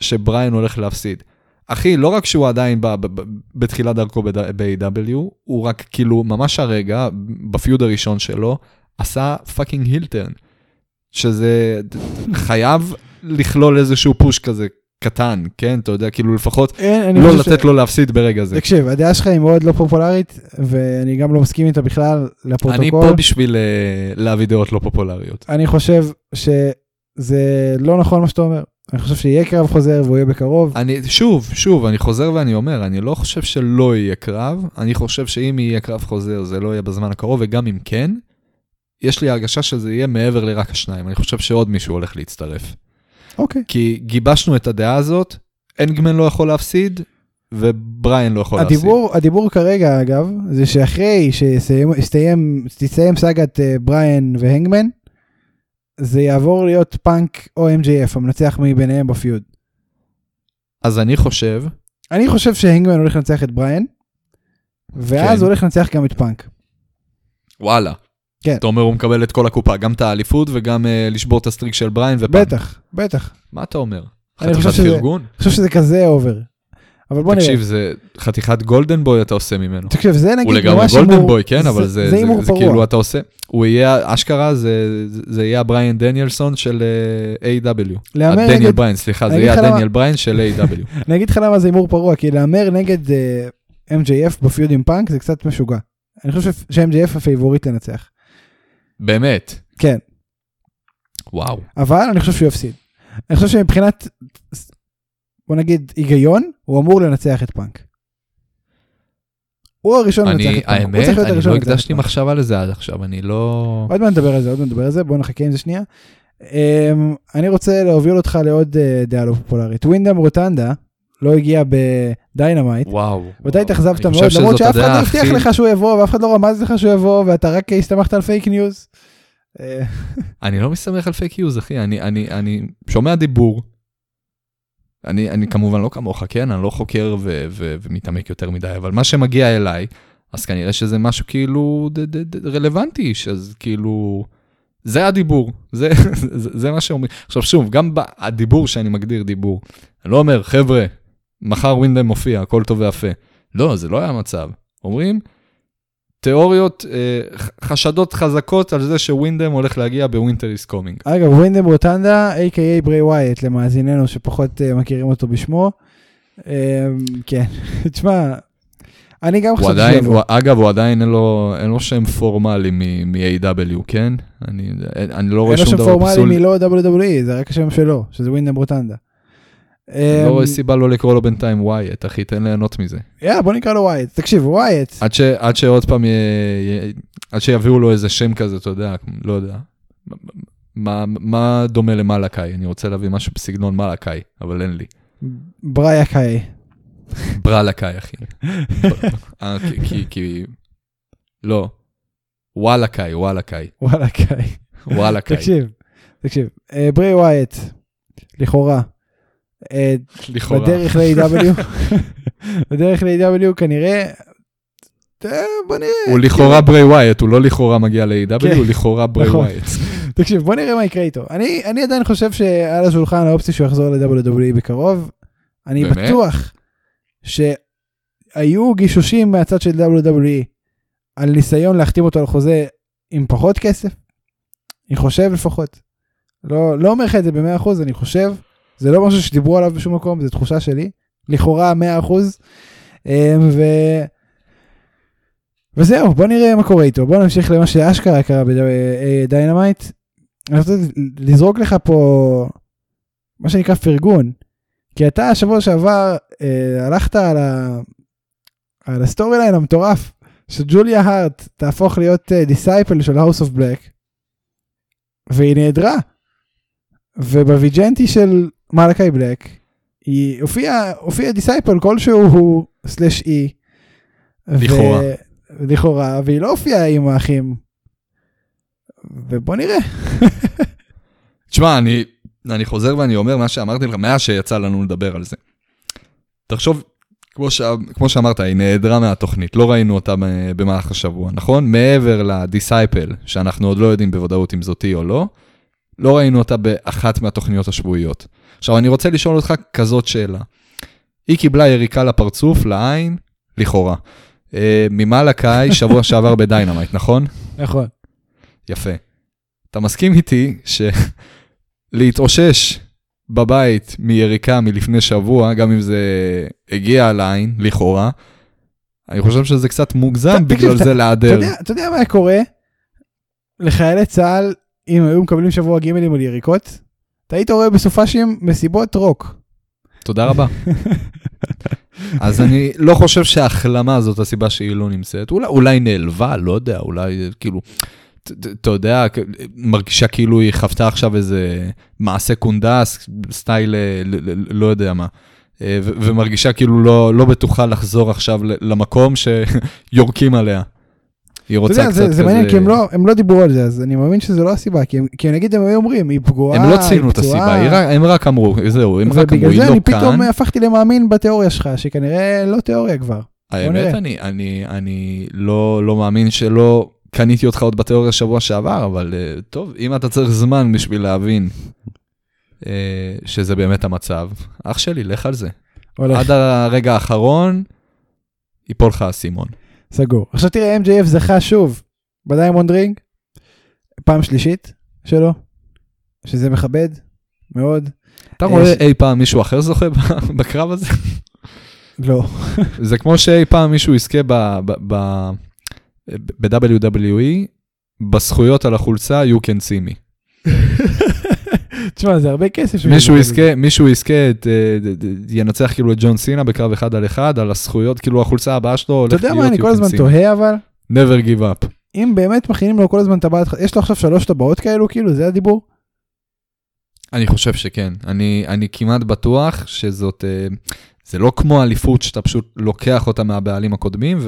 שבריין הולך להפסיד. אחי, לא רק שהוא עדיין ב, ב, ב, בתחילת דרכו ב-AEW, הוא רק כאילו ממש הרגע, ב feud הראשון שלו, עשה fucking heel turn. שזה חייב לכלול איזשהו push כזה קטן, כן? אתה יודע, כאילו לפחות אין, לא חושב לתת לו להפסיד ברגע זה. תקשיב, הדעה שלך היא מאוד לא פופולרית, ואני גם לא מסכים איתה בכלל לפרוטוקול. אני פה בשביל אה, להביא דעות לא פופולריות. אני חושב שזה לא נכון מה שאתה אומר. אני חושב שיהיה קרב חוזר והוא יהיה בקרוב. אני, שוב, שוב, אני חוזר ואני אומר, אני לא חושב שלא יהיה קרב, אני חושב שאם יהיה קרב חוזר זה לא יהיה בזמן הקרוב, וגם אם כן, יש לי הרגשה שזה יהיה מעבר לרק השניים, אני חושב שעוד מישהו הולך להצטרף. אוקיי. כי גיבשנו את הדעה הזאת, אנגמן לא יכול להפסיד, ובריין לא יכול להפסיד. הדיבור, הדיבור כרגע, אגב, זה שאחרי שתסתיים סאגת אה, בריין והנגמן, זה יעבור להיות פאנק או MJF, המנצח מביניהם בפיוד. אז אני חושב, אני חושב שהנגמן הולך לנצח את בריין, ואז כן. הוא הולך לנצח גם את פאנק. וואלה. כן. אתה אומר הוא מקבל את כל הקופה, גם את האליפות וגם אה, לשבור את ה streak של בריין ופאנק. בטח, בטח. מה אתה אומר? אני חתיכת חושב שזה- פרגון? אני חושב שזה כזה over. אבל בוא נראה. תקשיב, זה חתיכת golden boy אתה עושה ממנו. תקשיב, זה נגיד הוא לגמרי ממש golden הימור- boy, כן, אבל זה, זה, הימור זה פרוע. כאילו אתה עושה, הוא יהיה, אשכרה, זה, זה- זה יהיה הבריין דניאלסון של אה, AEW. להמר דניאל נגד- בריין, סליחה, זה יהיה הדניאל בריין של AEW. (laughs) אני אגיד לך למה זה הימור פרוע, כי להמר נגד אה, MJF ב feud עם פאנק זה קצת משוגע. אני חושב ש-MJF ה favorite לנצח. באמת, כן, וואו. אבל אני חושב שהוא יפסיד. אני חושב שמבחינת, בוא נגיד, היגיון, הוא אמור לנצח את פאנק. הוא הראשון לנצח את פאנק. האמת, אני לא הקדשתי. מחשבה לזה עד עכשיו, אני לא... עוד מעט נדבר על זה, עוד מעט נדבר על זה, בוא נחכה עם זה שנייה. אמ, אני רוצה להוביל אותך לעוד אה, דעה לא פופולרית. ווינדם רוטנדה לא הגיע ב Dynamite. וואו. ואתה. התאכזבת מאוד, למרות שאף אחד לא הבטיח הכי- לך שהוא יבוא, ואף אחד לא רמז לך שהוא יבוא, ואתה רק הסתמכת על fake news. אה, (laughs) אני לא מסתמך על פייק יוז, אחי, אני, אני, אני שומע דיבור. אני, אני כמובן לא כמוך, כן? אני לא חוקר ו, ו, ומתעמק יותר מדי, אבל מה שמגיע אליי, אז כנראה שזה משהו כאילו ד, ד, ד, רלוונטי, אז כאילו... זה הדיבור, זה, (laughs) זה, זה מה שאומרים. עכשיו שוב, גם הדיבור שאני מגדיר דיבור, אני לא אומר, חבר'ה, מחר ווינדם מופיע, הכל טוב ויפה. לא, זה לא היה המצב. אומרים, תיאוריות, אה, חשדות חזקות על זה שווינדם הולך להגיע ב Winter Is Coming. אגב, ווינדם רוטנדה, a.k.a ברי ווייט, למאזיננו שפחות אה, מכירים אותו בשמו. אה, כן, (laughs) תשמע, אני גם חשבתי עדיין. הוא, אגב, הוא עדיין אין לו, אין לו שם פורמלי מ-AEW, כן? אני, אני לא רואה אין לו שום שם דבר פורמלי פסול, מלא WWE, זה רק השם שלו, שזה ווינדם רוטנדה. לא רואה אמ, סיבה לא לקרוא לו בינתיים ווייט, אחי, תן ליהנות מזה. יאללה, בוא נקרא לו ווייט. תקשיב, ווייט, עד, שעוד פעם, עד שיביאו לו איזה שם כזה, אתה יודע, לא יודע. מה, מה דומה למלאקאי? אני רוצה להביא משהו בסגנון מלאקאי, אבל אין לי. בריה קאי. ברלקאי, אחי. (laughs) אה, כי. לא. וואלקאי, וואלקאי. וואלה קאי. וואלקאי. תקשיב, תקשיב, אה, ברי ווייט, לכאורה, לכאורה. בדרך ל-AEW, (laughs) בדרך ל-AEW כנראה, אה, בוא נראה. הוא לכאורה ברי ווייט, הוא לא לכאורה מגיע ל-AEW, כן. הוא לכאורה ברי נכון. ווייט. (laughs) תקשיב, בוא נראה מה יקרה איתו. אני, עדיין חושב שעל השולחן האופציה שהוא יחזור ל-WWE בקרוב. אני? בטוח שהיו גישושים מהצד של WWE על ניסיון להחתים אותו על חוזה עם פחות כסף. אני חושב לפחות. לא, לא אומר לך את זה ב-100%, אני חושב. זה לא משהו שדיברו עליו בשום מקום, זו תחושה שלי. לכאורה 100%. אמ, ו... וזהו, בוא נראה מה קורה איתו. בוא נמשיך למה שאשכרה קרה ב Dynamite. אני רוצה לזרוק לך פה מה שנקרא פרגון. כי אתה השבוע שעבר אה, הלכת על, ה... על ה storyline המטורף שג'וליה הארט תהפוך להיות disciple של House of Black. והיא נעדרה. וב vignette של מלאקי בלק היא הופיעה הופיע disciple כלשהו הוא slash היא. לכאורה. ו... לכאורה והיא לא הופיעה עם האחים. ובוא נראה. תשמע, אני, אני חוזר ואני אומר מה שאמרתי לך מאז שיצא לנו לדבר על זה. תחשוב, כמו, ש, כמו שאמרת, היא נעדרה מהתוכנית, לא ראינו אותה במהלך השבוע, נכון? מעבר ל disciple, שאנחנו עוד לא יודעים בוודאות אם זאתי או לא, לא ראינו אותה באחת מהתוכניות השבועיות. עכשיו, אני רוצה לשאול אותך כזאת שאלה. היא קיבלה יריקה לפרצוף, לעין, לכאורה. אה, ממלאקאי (laughs) שבוע שעבר ב Dynamite, נכון? נכון. יפה. אתה מסכים איתי שלהתאושש בבית מיריקה מלפני שבוע, גם אם זה הגיע לעין, לכאורה, אני חושב שזה קצת מוגזם בגלל זה להיעדר. אתה יודע מה קורה לחיילי צה"ל אם היו מקבלים שבוע גימלים על יריקות? אתה היית רואה בסופ"שים מסיבות רוק. תודה רבה. (laughs) אז אני לא חושב שההחלמה זאת הסיבה שהיא לא נמצאת. אולי, אולי נעלבה, לא יודע, אולי כאילו... אתה יודע, מרגישה כאילו היא חוותה עכשיו איזה מעשה קונדס, סטייל, אה, לא יודע מה. אה, ומרגישה כאילו לא, לא בטוחה לחזור עכשיו למקום שיורקים עליה. היא רוצה יודע, קצת זה, כזה... זה מעניין כי הם לא, הם לא דיברו על זה, אז אני מאמין שזה לא הסיבה, כי, הם, כי נגיד הם היו אומרים, היא פגועה, הם לא היא ציינו את פצועה, הסיבה, היא רק- הם רק אמרו, זהו, הם רק אמרו, ובגלל היא זה לא אני כאן. פתאום הפכתי למאמין בתיאוריה שלך, שכנראה לא תיאוריה כבר. האמת. אני, אני, אני לא, לא מאמין שלא קניתי אותך עוד בתיאוריה שבוע שעבר, אבל אה, טוב, אם אתה צריך זמן בשביל להבין אה, שזה באמת המצב, אח שלי, לך על זה. הולך, עד הרגע האחרון, ייפול לך האסימון. סגור. עכשיו תראה, MJF זכה שוב ב Diamond Ring, פעם שלישית שלו, שזה מכבד מאוד. אתה אה, רואה ש- אי פעם מישהו אחר זוכה (laughs) בקרב הזה? לא. זה כמו שאי פעם מישהו יזכה ב- ב- ב- ב-WWE, בזכויות על החולצה You can see me. (laughs) תשמע, זה הרבה כסף. מישהו. יזכה, מישהו יזכה, את, אה, ינצח כאילו את ג'ון סינה בקרב אחד על אחד, על הזכויות, כאילו החולצה הבאה שלו אתה הולכת יודע להיות מה, אני כל הזמן. תוהה אבל, never give up. אם באמת מכינים לו כל הזמן טבעת, יש לו עכשיו שלוש טבעות כאלו, כאילו, זה הדיבור? אני חושב שכן, אני, אני כמעט בטוח שזאת, אה, זה לא כמו אליפות שאתה פשוט לוקח אותה מהבעלים הקודמים,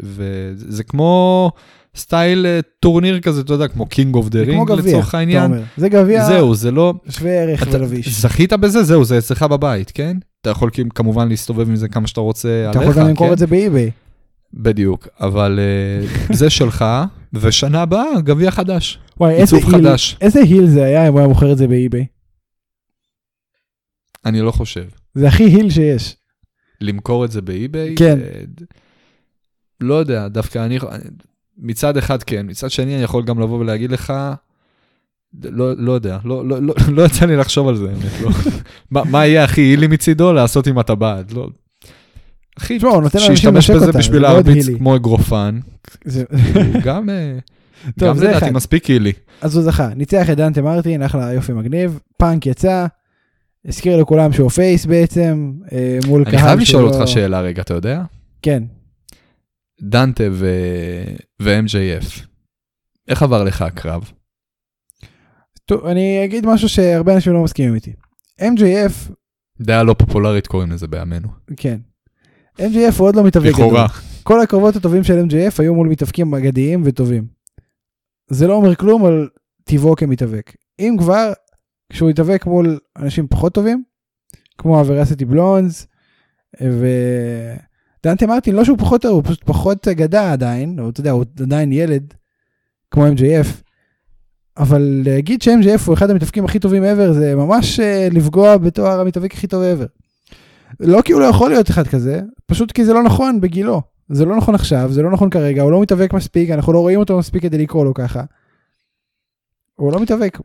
וזה כמו style אה, טורניר כזה, אתה יודע, כמו King of the Ring גביע, לצורך אתה העניין. אומר. זה גביע זהו, זה לא, שווה ערך אתה ולביש. זכית בזה, זהו, זה אצלך בבית, כן? אתה יכול כמובן להסתובב עם זה כמה שאתה רוצה אתה עליך, יכול גם למכור כן? את זה ב eBay. בדיוק, אבל אה, (laughs) זה שלך, ושנה הבאה, גביע חדש. וואי, איזה היל. איזה היל זה היה אם הוא היה מוכר את זה באי-ביי. אני לא חושב. זה הכי היל שיש. למכור את זה באי-ביי? כן. לא יודע, דווקא אני, מצד אחד כן, מצד שני אני יכול גם לבוא ולהגיד לך, לא, לא יודע, לא, לא, לא, לא יצא לי לחשוב על זה, האמת, לא. (laughs) מה, מה יהיה הכי הילי מצידו לעשות עם הטבעת? לא. אחי, לאנשים שישתמש בזה אותה, בשביל להרביץ. כמו אגרופן, זה- הוא גם, אה, טוב, גם זה לדעתי. מספיק הילי. אז הוא זכה, ניצח את דנטה מרטין, אחלה יופי מגניב, פאנק יצא, הזכיר לכולם שהוא face בעצם, אה, מול קהל אני חייב לשאול אותך שאלה רגע, אתה יודע? כן, דנטה ו- ו-MJF, איך עבר לך הקרב? טוב, אני אגיד משהו שהרבה אנשים לא מסכימים איתי. MJF, דעה לא פופולרית קוראים לזה בימינו. כן. MJF הוא עוד לא מתאבק. לכאורה. כל הקרבות הטובים של MJF היו מול מתאבקים אגדיים וטובים. זה לא אומר כלום על טיבו כמתאבק. אם כבר, כשהוא יתאבק מול אנשים פחות טובים, כמו הוורסיטי בלונס, ודנטה מרטין, לא שהוא פחות טוב, הוא פשוט פחות אגדה עדיין, או אתה יודע, הוא עדיין ילד, כמו MJF, אבל להגיד ש-MJF הוא אחד המתאבקים הכי טובים ever, זה ממש אה, לפגוע בתואר המתאבק הכי טוב ever. לא כי הוא לא יכול להיות אחד כזה, פשוט כי זה לא נכון בגילו. זה לא נכון עכשיו, זה לא נכון כרגע, הוא לא מתאבק מספיק, אנחנו לא רואים אותו מספיק כדי לקרוא לו ככה. הוא לא מתאבק.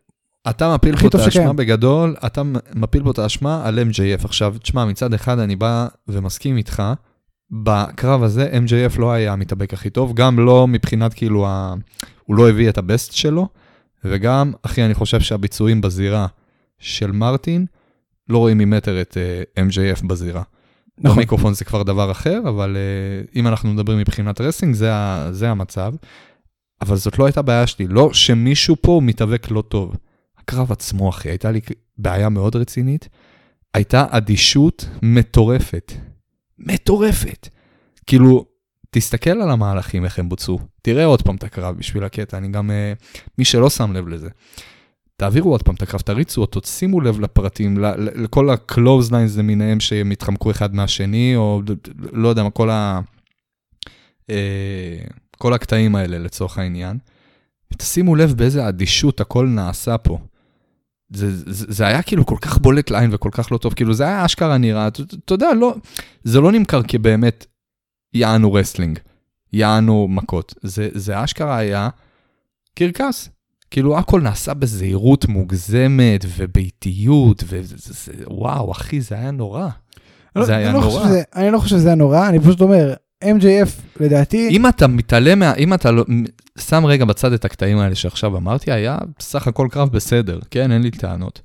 אתה מפיל פה את האשמה. בגדול, אתה מפיל פה את האשמה על MJF. עכשיו, תשמע, מצד אחד אני בא ומסכים איתך, בקרב הזה MJF לא היה המתאבק הכי טוב, גם לא מבחינת כאילו, ה... הוא לא הביא את ה best שלו, וגם, אחי, אני חושב שהביצועים בזירה של מרטין, לא רואים ממטר את uh, MJF בזירה. נכון. במיקרופון זה כבר דבר אחר, אבל uh, אם אנחנו מדברים מבחינת wrestling, זה, ה- זה המצב. אבל זאת לא הייתה בעיה שלי, לא שמישהו פה מתאבק לא טוב. הקרב עצמו, אחי, הייתה לי בעיה מאוד רצינית. הייתה אדישות מטורפת. מטורפת. כאילו, תסתכל על המהלכים, איך הם בוצעו. תראה עוד פעם את הקרב בשביל הקטע, אני גם, uh, מי שלא שם לב לזה. תעבירו עוד פעם את הקרב, תריצו אותו, שימו לב לפרטים, לכל ה-close lines למיניהם שהם התחמקו אחד מהשני, או לא יודע מה, כל ה... אה, כל הקטעים האלה לצורך העניין. ותשימו לב באיזה אדישות הכל נעשה פה. זה, זה, זה היה כאילו כל כך בולט לעין וכל כך לא טוב, כאילו זה היה אשכרה נראה, אתה יודע, לא, זה לא נמכר כבאמת יענו wrestling, יענו מכות, זה, זה אשכרה היה קרקס. כאילו הכל נעשה בזהירות מוגזמת ובאיטיות, ווואו, אחי, זה היה נורא. לא- זה היה אני לא נורא. חושב שזה- אני לא חושב שזה היה נורא, אני פשוט אומר, MJF לדעתי, אם אתה מתעלם מה... אם אתה לא... שם רגע בצד את הקטעים האלה שעכשיו אמרתי, היה סך הכל קרב בסדר, כן, אין לי טענות.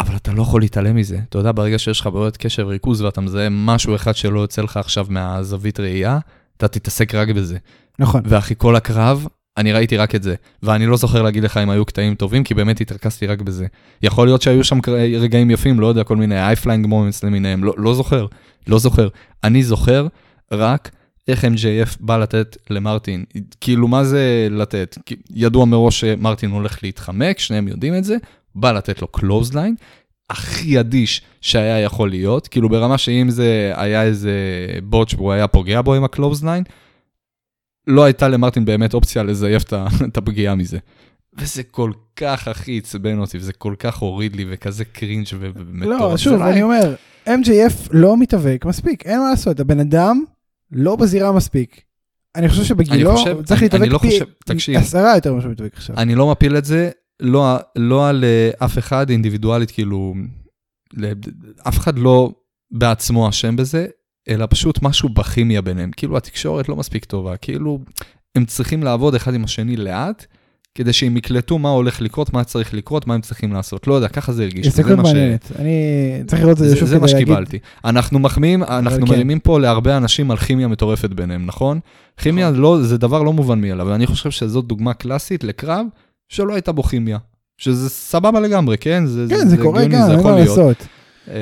אבל אתה לא יכול להתעלם מזה. אתה יודע, ברגע שיש לך בעיות קשב וריכוז ואתה מזהה משהו אחד שלא יוצא לך עכשיו מהזווית ראייה, אתה תתעסק רק בזה. נכון, ואחי, כל הקרב אני ראיתי רק את זה, ואני לא זוכר להגיד לך אם היו קטעים טובים, כי באמת התרכזתי רק בזה. יכול להיות שהיו שם רגעים יפים, לא יודע, כל מיני high-flying moments למיניהם, לא, לא זוכר, לא זוכר. אני זוכר רק איך MJF בא לתת למרטין. כאילו, מה זה לתת? ידוע מראש שמרטין הולך להתחמק, שניהם יודעים את זה, בא לתת לו clothesline, הכי אדיש שהיה יכול להיות, כאילו ברמה שאם זה היה איזה botch והוא היה פוגע בו עם ה clothesline, לא הייתה למרטין באמת אופציה לזייף את (laughs) הפגיעה מזה. וזה כל כך הכי עצבן אותי, וזה כל כך הוריד לי, וכזה קרינג' ומטורף. לא, שוב, אני אומר, MJF לא מתאבק מספיק, אין מה לעשות, הבן אדם לא בזירה מספיק. אני חושב שבגילו צריך להתאבק לא פי עשרה יותר ממה שהוא מתאבק עכשיו. אני לא מפיל את זה, לא, לא על אה, אף אחד אינדיבידואלית, כאילו, אף אחד לא בעצמו אשם בזה, אלא פשוט משהו בכימיה ביניהם. כאילו התקשורת לא מספיק טובה, כאילו הם צריכים לעבוד אחד עם השני לאט, כדי שהם יקלטו מה הולך לקרות, מה צריך לקרות, מה הם צריכים לעשות. לא יודע, ככה זה הרגיש. הסתכלות מעניינת. אני צריך לראות את זה שוב כדי להגיד. זה מה שקיבלתי. אנחנו מחמיאים, אנחנו כן. מרימים פה להרבה אנשים על כימיה מטורפת ביניהם, נכון? כימיה נכון. לא, זה דבר לא מובן מאליו, ואני חושב שזאת דוגמה קלאסית לקרב שלא הייתה בו כימיה. שזה סבבה לגמרי, כן? זה, כן, זה, זה קורה גם, אין מה לעשות. אה,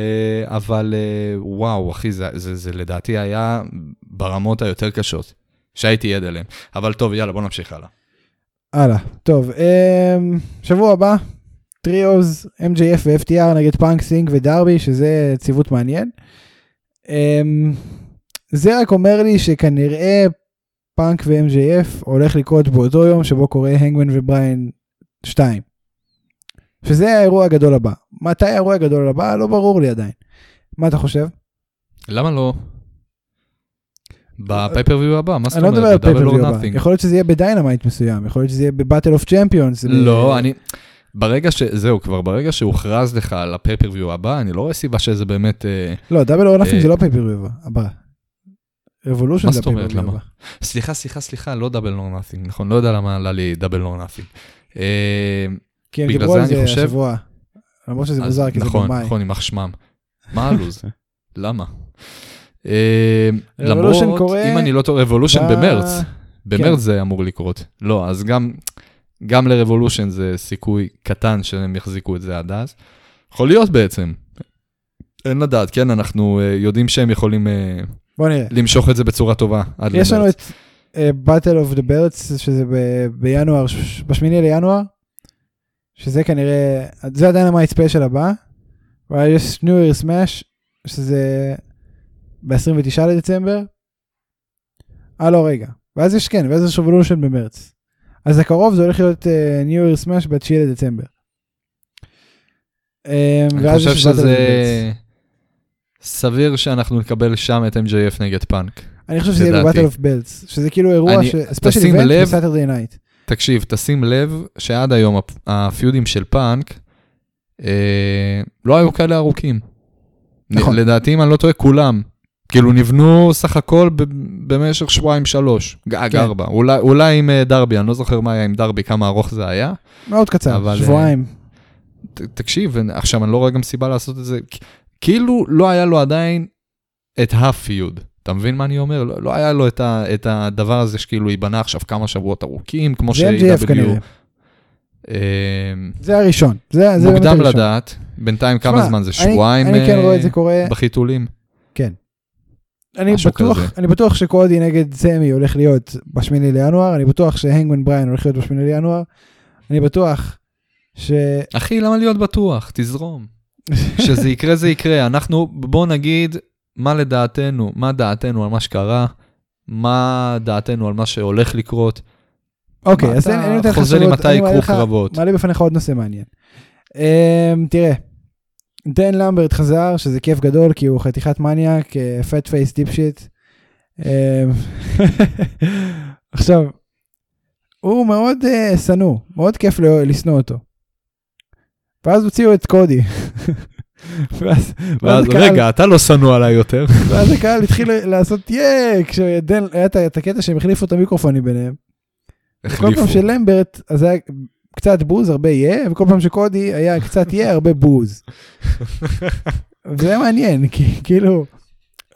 אבל אה, וואו, אחי, זה, זה, זה לדעתי היה ברמות היותר קשות, שהייתי עד אליהן. אבל טוב, יאללה, בוא נמשיך הלאה. הלאה, טוב, אמ, שבוע הבא, Trios, MJF ו-FTR נגד פאנק, סטינג ודרבי, שזה ציוות מעניין. אמ, זה רק אומר לי שכנראה פאנק ו-MJF הולך לקרות באותו יום שבו קורה הנגמן ובריין 2. שזה האירוע הגדול הבא. מתי האירוע הגדול הבא? לא ברור לי עדיין. מה אתה חושב? למה לא? ב pay-per-view הבא, מה זאת אומרת? אני לא מדבר על פייפריוויו הבא. יכול להיות שזה יהיה ב Dynamite מסוים, יכול להיות שזה יהיה ב Battle of Champions. לא, אני... ברגע ש... זהו, כבר ברגע שהוכרז לך על ה pay-per-view הבא, אני לא רואה סיבה שזה באמת... אה, לא, Double or Nothing זה לא pay-per-view הבא. Revolution זה ה pay-per-view הבא. סליחה, סליחה, סליחה, לא Double or Nothing, נכון? לא יודע למה עלה לי Double or Nothing. כי הם דיברו על זה השבוע. למרות שזה מוזר, כי זה נכון, במאי. נכון, יימח שמם. מה הלו"ז? למה? אה, למרות, אם אני לא טועה, Revolution במרץ. במרץ כן. זה אמור לקרות. לא, אז גם, גם ל Revolution זה סיכוי קטן שהם יחזיקו את זה עד אז. יכול להיות בעצם. אין לדעת, כן, אנחנו uh, יודעים שהם יכולים uh, בוא נראה. למשוך את זה בצורה טובה עד למרץ. יש לנו את Battle of the Belts, שזה בינואר, בשמיני לינואר, שזה כנראה, זה עדיין ה night special הבא, אבל יש New Year Smash, שזה ב-29 לדצמבר. אה לא רגע, ואז יש כן, ואז יש Revolution במרץ. אז הקרוב זה הולך להיות uh, New Year Smash ב-9 לדצמבר. Um, אני חושב שזה סביר שאנחנו נקבל שם את MJF נגד פאנק. אני חושב שזה יהיה ב Battle of Belts, שזה כאילו אירוע, ש... special event ב Saturday night. תקשיב, תשים לב שעד היום הפיודים של פאנק אה, לא היו כאלה ארוכים. נכון. לדעתי, אם אני לא טועה, כולם. כאילו נבנו סך הכל במשך שבועיים שלוש, גג כן. ארבע, אולי, אולי עם אה, דרבי, אני לא זוכר מה היה עם דרבי, כמה ארוך זה היה. מאוד קצר, אבל, שבועיים. ת, תקשיב, עכשיו אני לא רואה גם סיבה לעשות את זה, כאילו לא היה לו עדיין את הפיוד. אתה מבין מה אני אומר? לא, לא היה לו את, ה, את הדבר הזה שכאילו ייבנה עכשיו כמה שבועות ארוכים, כמו ש-AW... כנראה. אמ, זה הראשון, זה, זה מוקדם לדעת, בינתיים כמה זמן זה? שבועיים כן קורה... בחיתולים? אני בטוח, אני בטוח שקודי נגד סמי הולך להיות בשמיני לינואר, אני בטוח שהנגמן בריין הולך להיות בשמיני לינואר, אני בטוח ש... אחי, למה להיות בטוח? תזרום. שזה יקרה זה יקרה, אנחנו, בוא נגיד, מה לדעתנו, מה דעתנו על מה שקרה, מה דעתנו על מה שהולך לקרות. אוקיי, אז אני נותן לך חוזה לי מתי יקרו קרבות. מעלה בפניך עוד נושא מעניין. Um, תראה, דן למברט חזר, שזה כיף גדול, כי הוא חתיכת מניאק, fat face dipshit. עכשיו, הוא מאוד uh, שנוא, מאוד כיף לשנוא אותו. ואז הוציאו את קודי. (laughs) ואז, ואז רגע, אתה לא שנוא עליי יותר. (laughs) ואז הקהל התחיל לעשות yay, כשדן, היה את הקטע שהם החליפו את המיקרופונים ביניהם. החליפו. כל פעם של למברט, אז היה קצת בוז, הרבה yay, וכל פעם שקודי היה קצת yay, הרבה בוז. וזה מעניין, כי כאילו,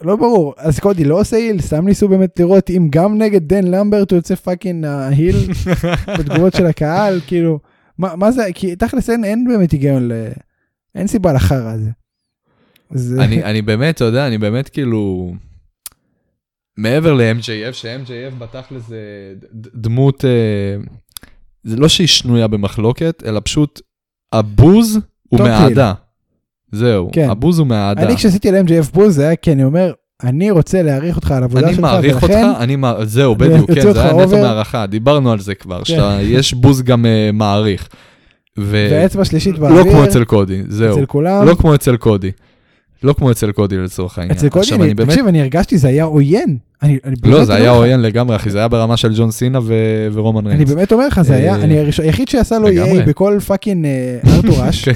לא ברור, אז קודי לא עושה heel, סתם ניסו באמת לראות אם גם נגד דן למברט הוא יוצא fucking ה heel בתגובות של הקהל, כאילו, מה, מה זה, כי תכלס אין, אין באמת היגיון, ל... אין סיבה לחרא הזה. זה... אני, אני באמת, אתה יודע, אני באמת כאילו, מעבר ל-MJF, ש-MJF בתכל'ס זה דמות, אה, זה לא שהיא שנויה במחלוקת, אלא פשוט הבוז הוא מהאהדה. זהו, כן. הבוז הוא מהאהדה. אני כשעשיתי ל-MJF בוז זה היה כי אני אומר, אני רוצה להעריך אותך על העבודה אני שלך, מעריך אותך, ולכן, אני מע... זהו, אני בדיוק, כן, אותך זה היה נטו. מהערכה, דיברנו על זה כבר, כן. שיש בוז גם אה, מעריך. ו... ואצבע שלישית באוויר, לא כמו אצל קודי, זהו. אצל כולם, לא כמו אצל קודי. לא כמו אצל קודי לצורך העניין. אצל קודי, אני- אני באמת... תקשיב, אני הרגשתי זה היה עוין. אני אני לא, זה היה עוין לגמרי, אחי, זה היה ברמה של ג'ון סינה ו- ורומן אני ריינס. באמת אומר לך, זה היה, אה, אני היחיד שעשה לו לגמרי. EA בכל פאקינג אה, Arthur Ashe, כן,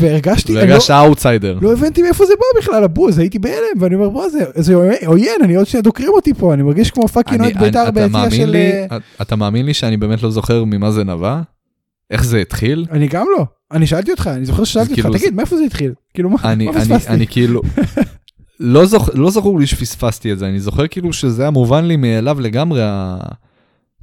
והרגשתי, אני לא- והרגשת אאוטסיידר. לא הבנתי מאיפה זה בא בכלל הבוז, הייתי בהלם, ואני אומר, בוא, זה- זה עוין, אני עוד שניה דוקרים אותי פה, אני מרגיש כמו fucking אני- אוהד בית"ר אני- מאמין של... אה, אתה מאמין לי שאני באמת לא זוכר ממה זה נבע? איך זה התחיל? אני גם לא, אני שאלתי אותך, אני זוכר ששאלתי אותך, כאילו, תגיד, מאיפה זה התחיל? כאילו, מה פספסתי? אני כאילו, לא, זוכ, לא זכור לי שפספסתי את זה, אני זוכר כאילו שזה היה מובן לי מאליו לגמרי,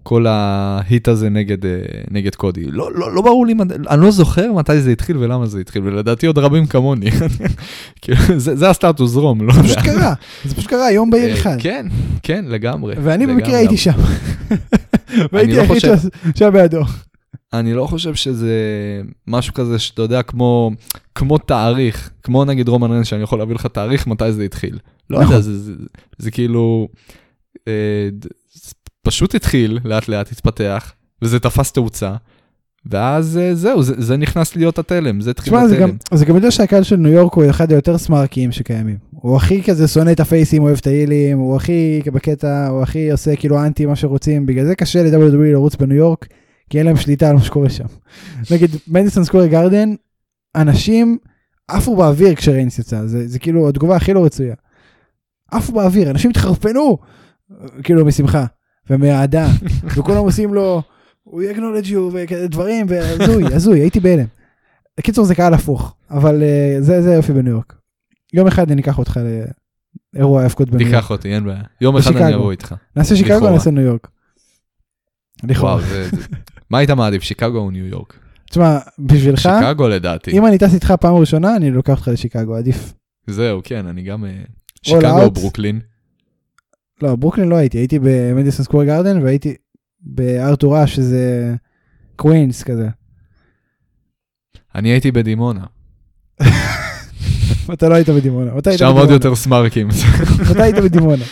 כל ההיט הזה נגד, אה, נגד קודי. לא, לא, לא ברור לי, אני לא זוכר מתי זה התחיל ולמה זה התחיל, ולדעתי עוד רבים כמוני. (laughs) כאילו, זה, זה הסטטוס רום, לא זה יודע. פשוט קרה, זה פשוט קרה יום בהיר אה, אחד. כן, כן, לגמרי. ואני. במקרה הייתי שם. והייתי היחיד חושב- ש- שהיה בידו. אני לא חושב שזה משהו כזה שאתה יודע, כמו, כמו תאריך, כמו נגיד רומן ריינס, שאני יכול להביא לך תאריך מתי זה התחיל. לא נכון. יודע, זה, זה, זה כאילו, אה, זה פשוט התחיל, לאט לאט התפתח, וזה תפס תאוצה, ואז אה, זהו, זה, זה נכנס להיות התלם, זה התחיל תשמע, זה התלם. גם- זה גם יודע שהקהל של ניו יורק הוא אחד היותר סמארקיים שקיימים. הוא הכי כזה שונא את הפייסים, אוהב את ההילים, הוא הכי בקטע, הוא הכי עושה כאילו אנטי מה שרוצים, בגלל זה קשה ל-WWE לרוץ בניו יורק, כי אין להם שליטה על מה שקורה שם. נגיד מדיסון סקוור גרדן, אנשים עפו באוויר כשריינס יצא, זה, זה כאילו התגובה הכי לא רצויה. עפו באוויר, אנשים התחרפנו, כאילו משמחה, ומאהדה, (laughs) וכולם עושים לו, הוא acknowledge you, וכאלה דברים, והזוי, (laughs) הזוי, הייתי בהלם. בקיצור זה קהל הפוך, אבל אה, זה זה יופי בניו יורק. יום אחד אני אקח אותך לאירוע האבקות בניו יורק. תיקח אותי, אין בעיה. יום אחד. אני אבוא איתך. נעשה שיקגו. נעשה ניו יורק. לכאורה. מה היית מעדיף, שיקגו או ניו יורק? תשמע, בשבילך, שיקגו לדעתי. אם אני טס איתך פעם ראשונה, אני לוקח אותך לשיקגו, עדיף. זהו, כן, אני גם... אה, שיקגו או. ברוקלין. לא, ברוקלין לא הייתי, הייתי במדיסון סקוור גרדן והייתי בארתור אש שזה קווינס כזה. אני הייתי בדימונה. (laughs) אתה לא היית בדימונה. שם עוד? יותר סמארקים. (laughs) מתי היית בדימונה?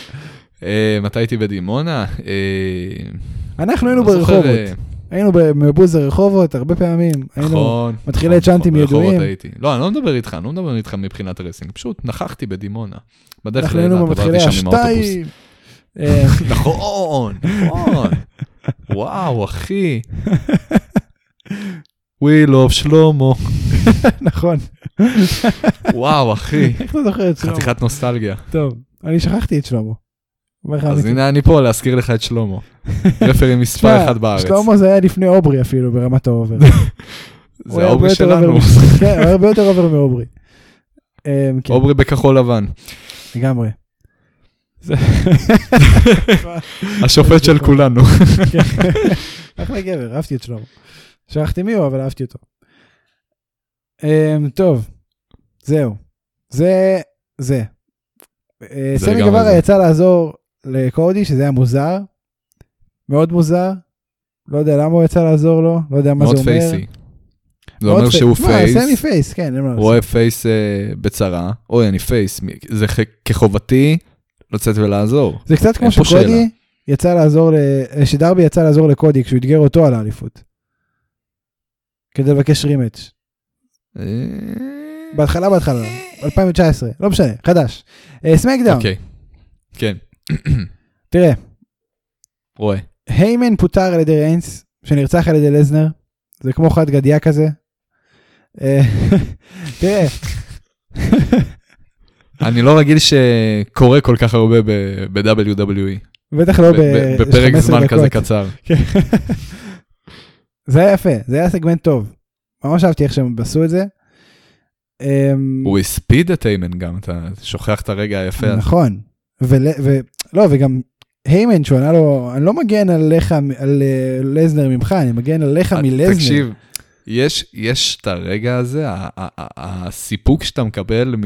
אה, מתי הייתי בדימונה? אה, אנחנו היינו ברחובות. היינו בבוז הרחובות הרבה פעמים. היינו נכון. מתחילי נכון, צ'אנטים נכון, ידועים. הייתי. לא, אני לא מדבר איתך, אני לא מדבר איתך מבחינת הרסינג, פשוט נכחתי בדימונה. בדרך במתחילי עברתי שם עם האוטובוס. השתיים. אה, נכון, נכון. וואו, אחי. We love שלמה. נכון. וואו, אחי. איך אתה זוכר את שלמה? חתיכת נוסטלגיה. טוב, אני שכחתי את שלמה. אז. הנה אני פה להזכיר לך את שלמה. (laughs) referee מספר אחד בארץ. שלמה זה היה לפני אוברי אפילו ברמת ה over. (laughs) זה האוברי שלנו. (laughs) כן, הוא היה הרבה יותר over מאוברי. אמ, כן, אוברי בכחול לבן. לגמרי. השופט של כולנו. כן. אחלה גבר, אהבתי את שלמה. שכחתי מי הוא, אבל אהבתי אותו. אמ, טוב, זהו. זה, זה. אה, סמי גווארה. יצא לעזור לקודי, שזה היה מוזר. מאוד מוזר. לא יודע למה הוא יצא לעזור לו, לא יודע מה זה מאוד אומר. פייסי. זה אומר שהוא תשמע, face, סמי face, כן, אין מה לעשות. רואה face אה, בצרה, אוי אני face, זה כחובתי לצאת ולעזור. זה קצת כמו. שקודי יצא לעזור, ל- שדרבי יצא לעזור לקודי כשהוא אתגר אותו על האליפות. כדי לבקש רימץ'. אה, בהתחלה, בהתחלה, 2019, לא משנה, חדש. אה, סמקדאון, אוקיי, כן, (clears throat) תראה, רואה. היימן פוטר על ידי ריינס, שנרצח על ידי לזנר, זה כמו חד גדיה כזה. אה, (laughs) תראה, (laughs) אני לא רגיל שקורה כל כך הרבה ב-WWE. בטח לא בפרק ב-15 זמן כזה. קצר. (laughs) זה היה יפה, זה היה סגמנט טוב. ממש אהבתי איך שהם עשו את זה. אמ, הוא הספיד את איימן גם, אתה שוכח את הרגע היפה. נכון. ו- לא, וגם היימן שהוא ענה לו, אני לא מגן עליך, על אה, לזנר ממך, אני מגן עליך מלזנר. אה, תקשיב, יש, יש את הרגע הזה, הסיפוק שאתה מקבל מ-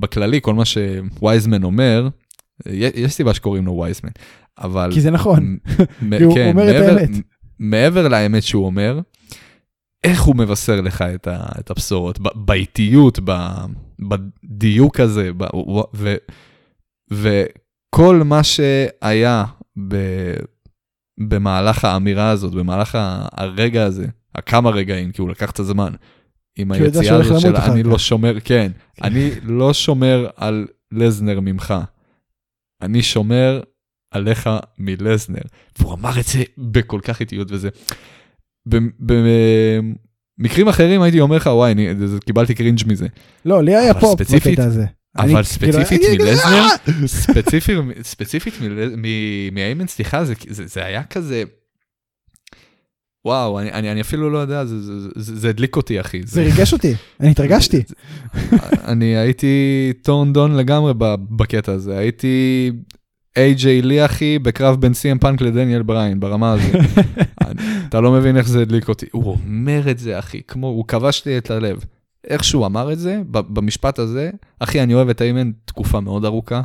בכללי, כל מה שווייזמן אומר, יש סיבה שקוראים לו וייזמן, אבל... כי זה נכון. (laughs) כי הוא כן, אומר את מעבר- האמת. מ- מעבר לאמת שהוא אומר, איך הוא מבשר לך את, ה, את הבשורות, באיטיות, בדיוק הזה, ב, ו, וכל מה שהיה ב, במהלך האמירה הזאת, במהלך הרגע הזה, הכמה רגעים, כי הוא לקח את הזמן, עם היציאה הזאת של אחר אני כך." לא שומר, כן, אני לא שומר על לזנר ממך, אני שומר עליך מלזנר. והוא אמר את זה בכל כך איטיות וזה. במקרים אחרים הייתי אומר לך וואי אני קיבלתי קרינג' מזה לא, לי היה פופ ספציפית- בקטע הזה. אבל ספציפית מלזנר! (laughs) ספציפית מאיימן סליחה זה, זה, זה היה כזה. וואו אני, אני, אני אפילו לא יודע זה, זה, זה, זה הדליק אותי אחי. זה ריגש אותי, אני התרגשתי. (laughs) אני הייתי turned on לגמרי בקטע הזה הייתי איי-ג'יי לי אחי בקרב בין סי.אם פאנק לדניאל בריין ברמה הזו. (laughs) אני- אתה לא מבין איך זה הדליק אותי הוא אומר את זה אחי כמו הוא כבש לי את הלב. איך שהוא אמר את זה במשפט הזה אחי אני אוהב את היימן תקופה מאוד ארוכה.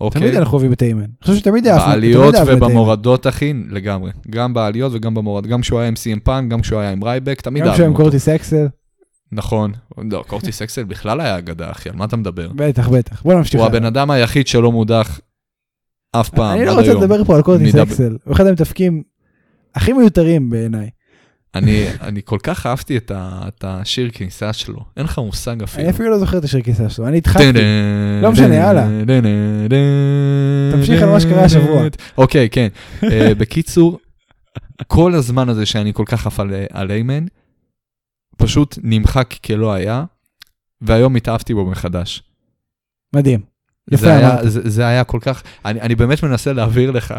אוקיי? תמיד אנחנו אוהבים את היימן. אני חושב שתמיד אהבנו- בעליות אהבנו את היימן. ובמורדות אחי לגמרי גם בעליות וגם במורד גם כשהוא היה עם סי.אם פאנק גם כשהוא היה עם רייבק תמיד גם כשהוא עם אהבנו אותו. קורטיס אקסל, נכון לא קורטיס אקסל בכלל היה אגדה אחי על מה אתה מדבר. בטח בטח. בוא נמשיך. הוא. הבן אדם היחיד שלא מודח אף פעם, אני לא עד רוצה היום. לדבר פה על קורטיס אקסל, הוא אחד המתאבקים הכי מיותרים בעיניי. אני, אני כל כך אהבתי את, ה, את השיר כניסה שלו, אין לך מושג אפילו. אני אפילו לא זוכר את השיר כניסה שלו, אני התחלתי. לא משנה, הלאה. תמשיך על מה שקרה השבוע. אוקיי, כן. בקיצור, כל הזמן הזה שאני כל כך עף על, על איימן, פשוט נמחק כלא היה, והיום התאהבתי בו מחדש. מדהים. זה היה. זה, זה היה כל כך, אני, אני באמת מנסה להעביר לך,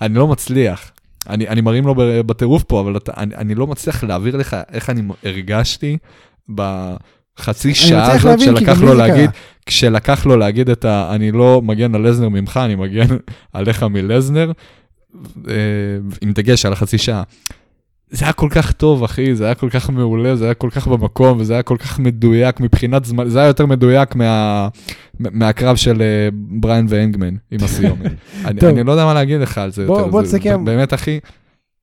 אני לא מצליח. אני, אני מרים לו בטירוף פה, אבל אתה, אני, אני לא מצליח להעביר לך איך אני הרגשתי בחצי שעה הזאת להבין, שלקח לו להגיד. כשלקח לו להגיד את ה... אני לא מגן על לזנר ממך, אני מגן עליך מלזנר, אה, עם דגש על החצי שעה. זה היה כל כך טוב, אחי, זה היה כל כך מעולה, זה היה כל כך במקום, וזה היה כל כך מדויק מבחינת זמן, זה היה יותר מדויק מה, מהקרב של אה, בריין ואנגמן עם הסיומת. (laughs) אני. אני לא יודע מה להגיד לך על זה בוא- יותר. בוא נסכם. באמת, אחי,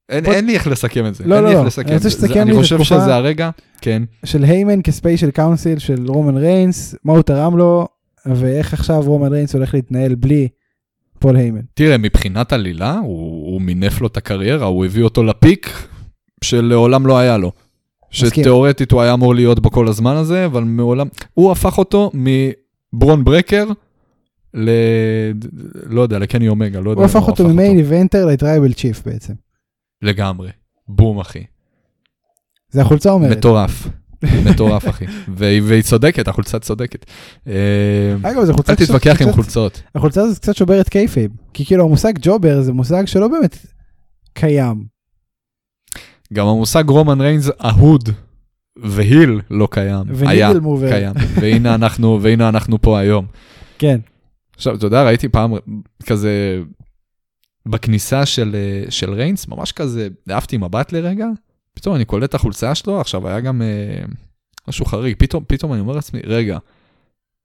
אין, בוא- אין לי איך לסכם את זה. לא, לא, לא. אני רוצה. שתסכם לי אני את חושב התקופה- שזה הרגע, כן. של היימן כ special counsel של רומן ריינס, מה הוא תרם לו, ואיך עכשיו רומן ריינס הולך להתנהל בלי פול היימן. תראה, מבחינת עלילה, הוא, הוא מינף לו את הקריירה, הוא הביא אותו ל peak שלעולם לא היה לו. שתאורטית הוא היה אמור להיות בו כל הזמן הזה, אבל מעולם... הוא הפך אותו מברון ברייקר ל... לא יודע, לקני אומגה, לא יודע. הוא הפך אותו מ main eventer ל Tribal Chief בעצם. לגמרי. בום, אחי. זה החולצה אומרת. מטורף. (laughs) מטורף, אחי. והיא צודקת, החולצה צודקת. אה, אגב, זה חולצה אל תתווכח עם חולצות. החולצה הזאת קצת שוברת kayfabe. כי כאילו המושג jobber זה מושג שלא באמת קיים. גם המושג רומן ריינס אהוד ו heel לא קיים. היה מובר. קיים. והנה אנחנו, והנה אנחנו פה היום. כן. עכשיו, אתה יודע, ראיתי פעם כזה, בכניסה של, אה, של ריינס, ממש כזה, העפתי מבט לרגע, פתאום אני קולט את החולצה שלו, עכשיו היה גם אה, משהו חריג, פתאום, פתאום אני אומר לעצמי, רגע,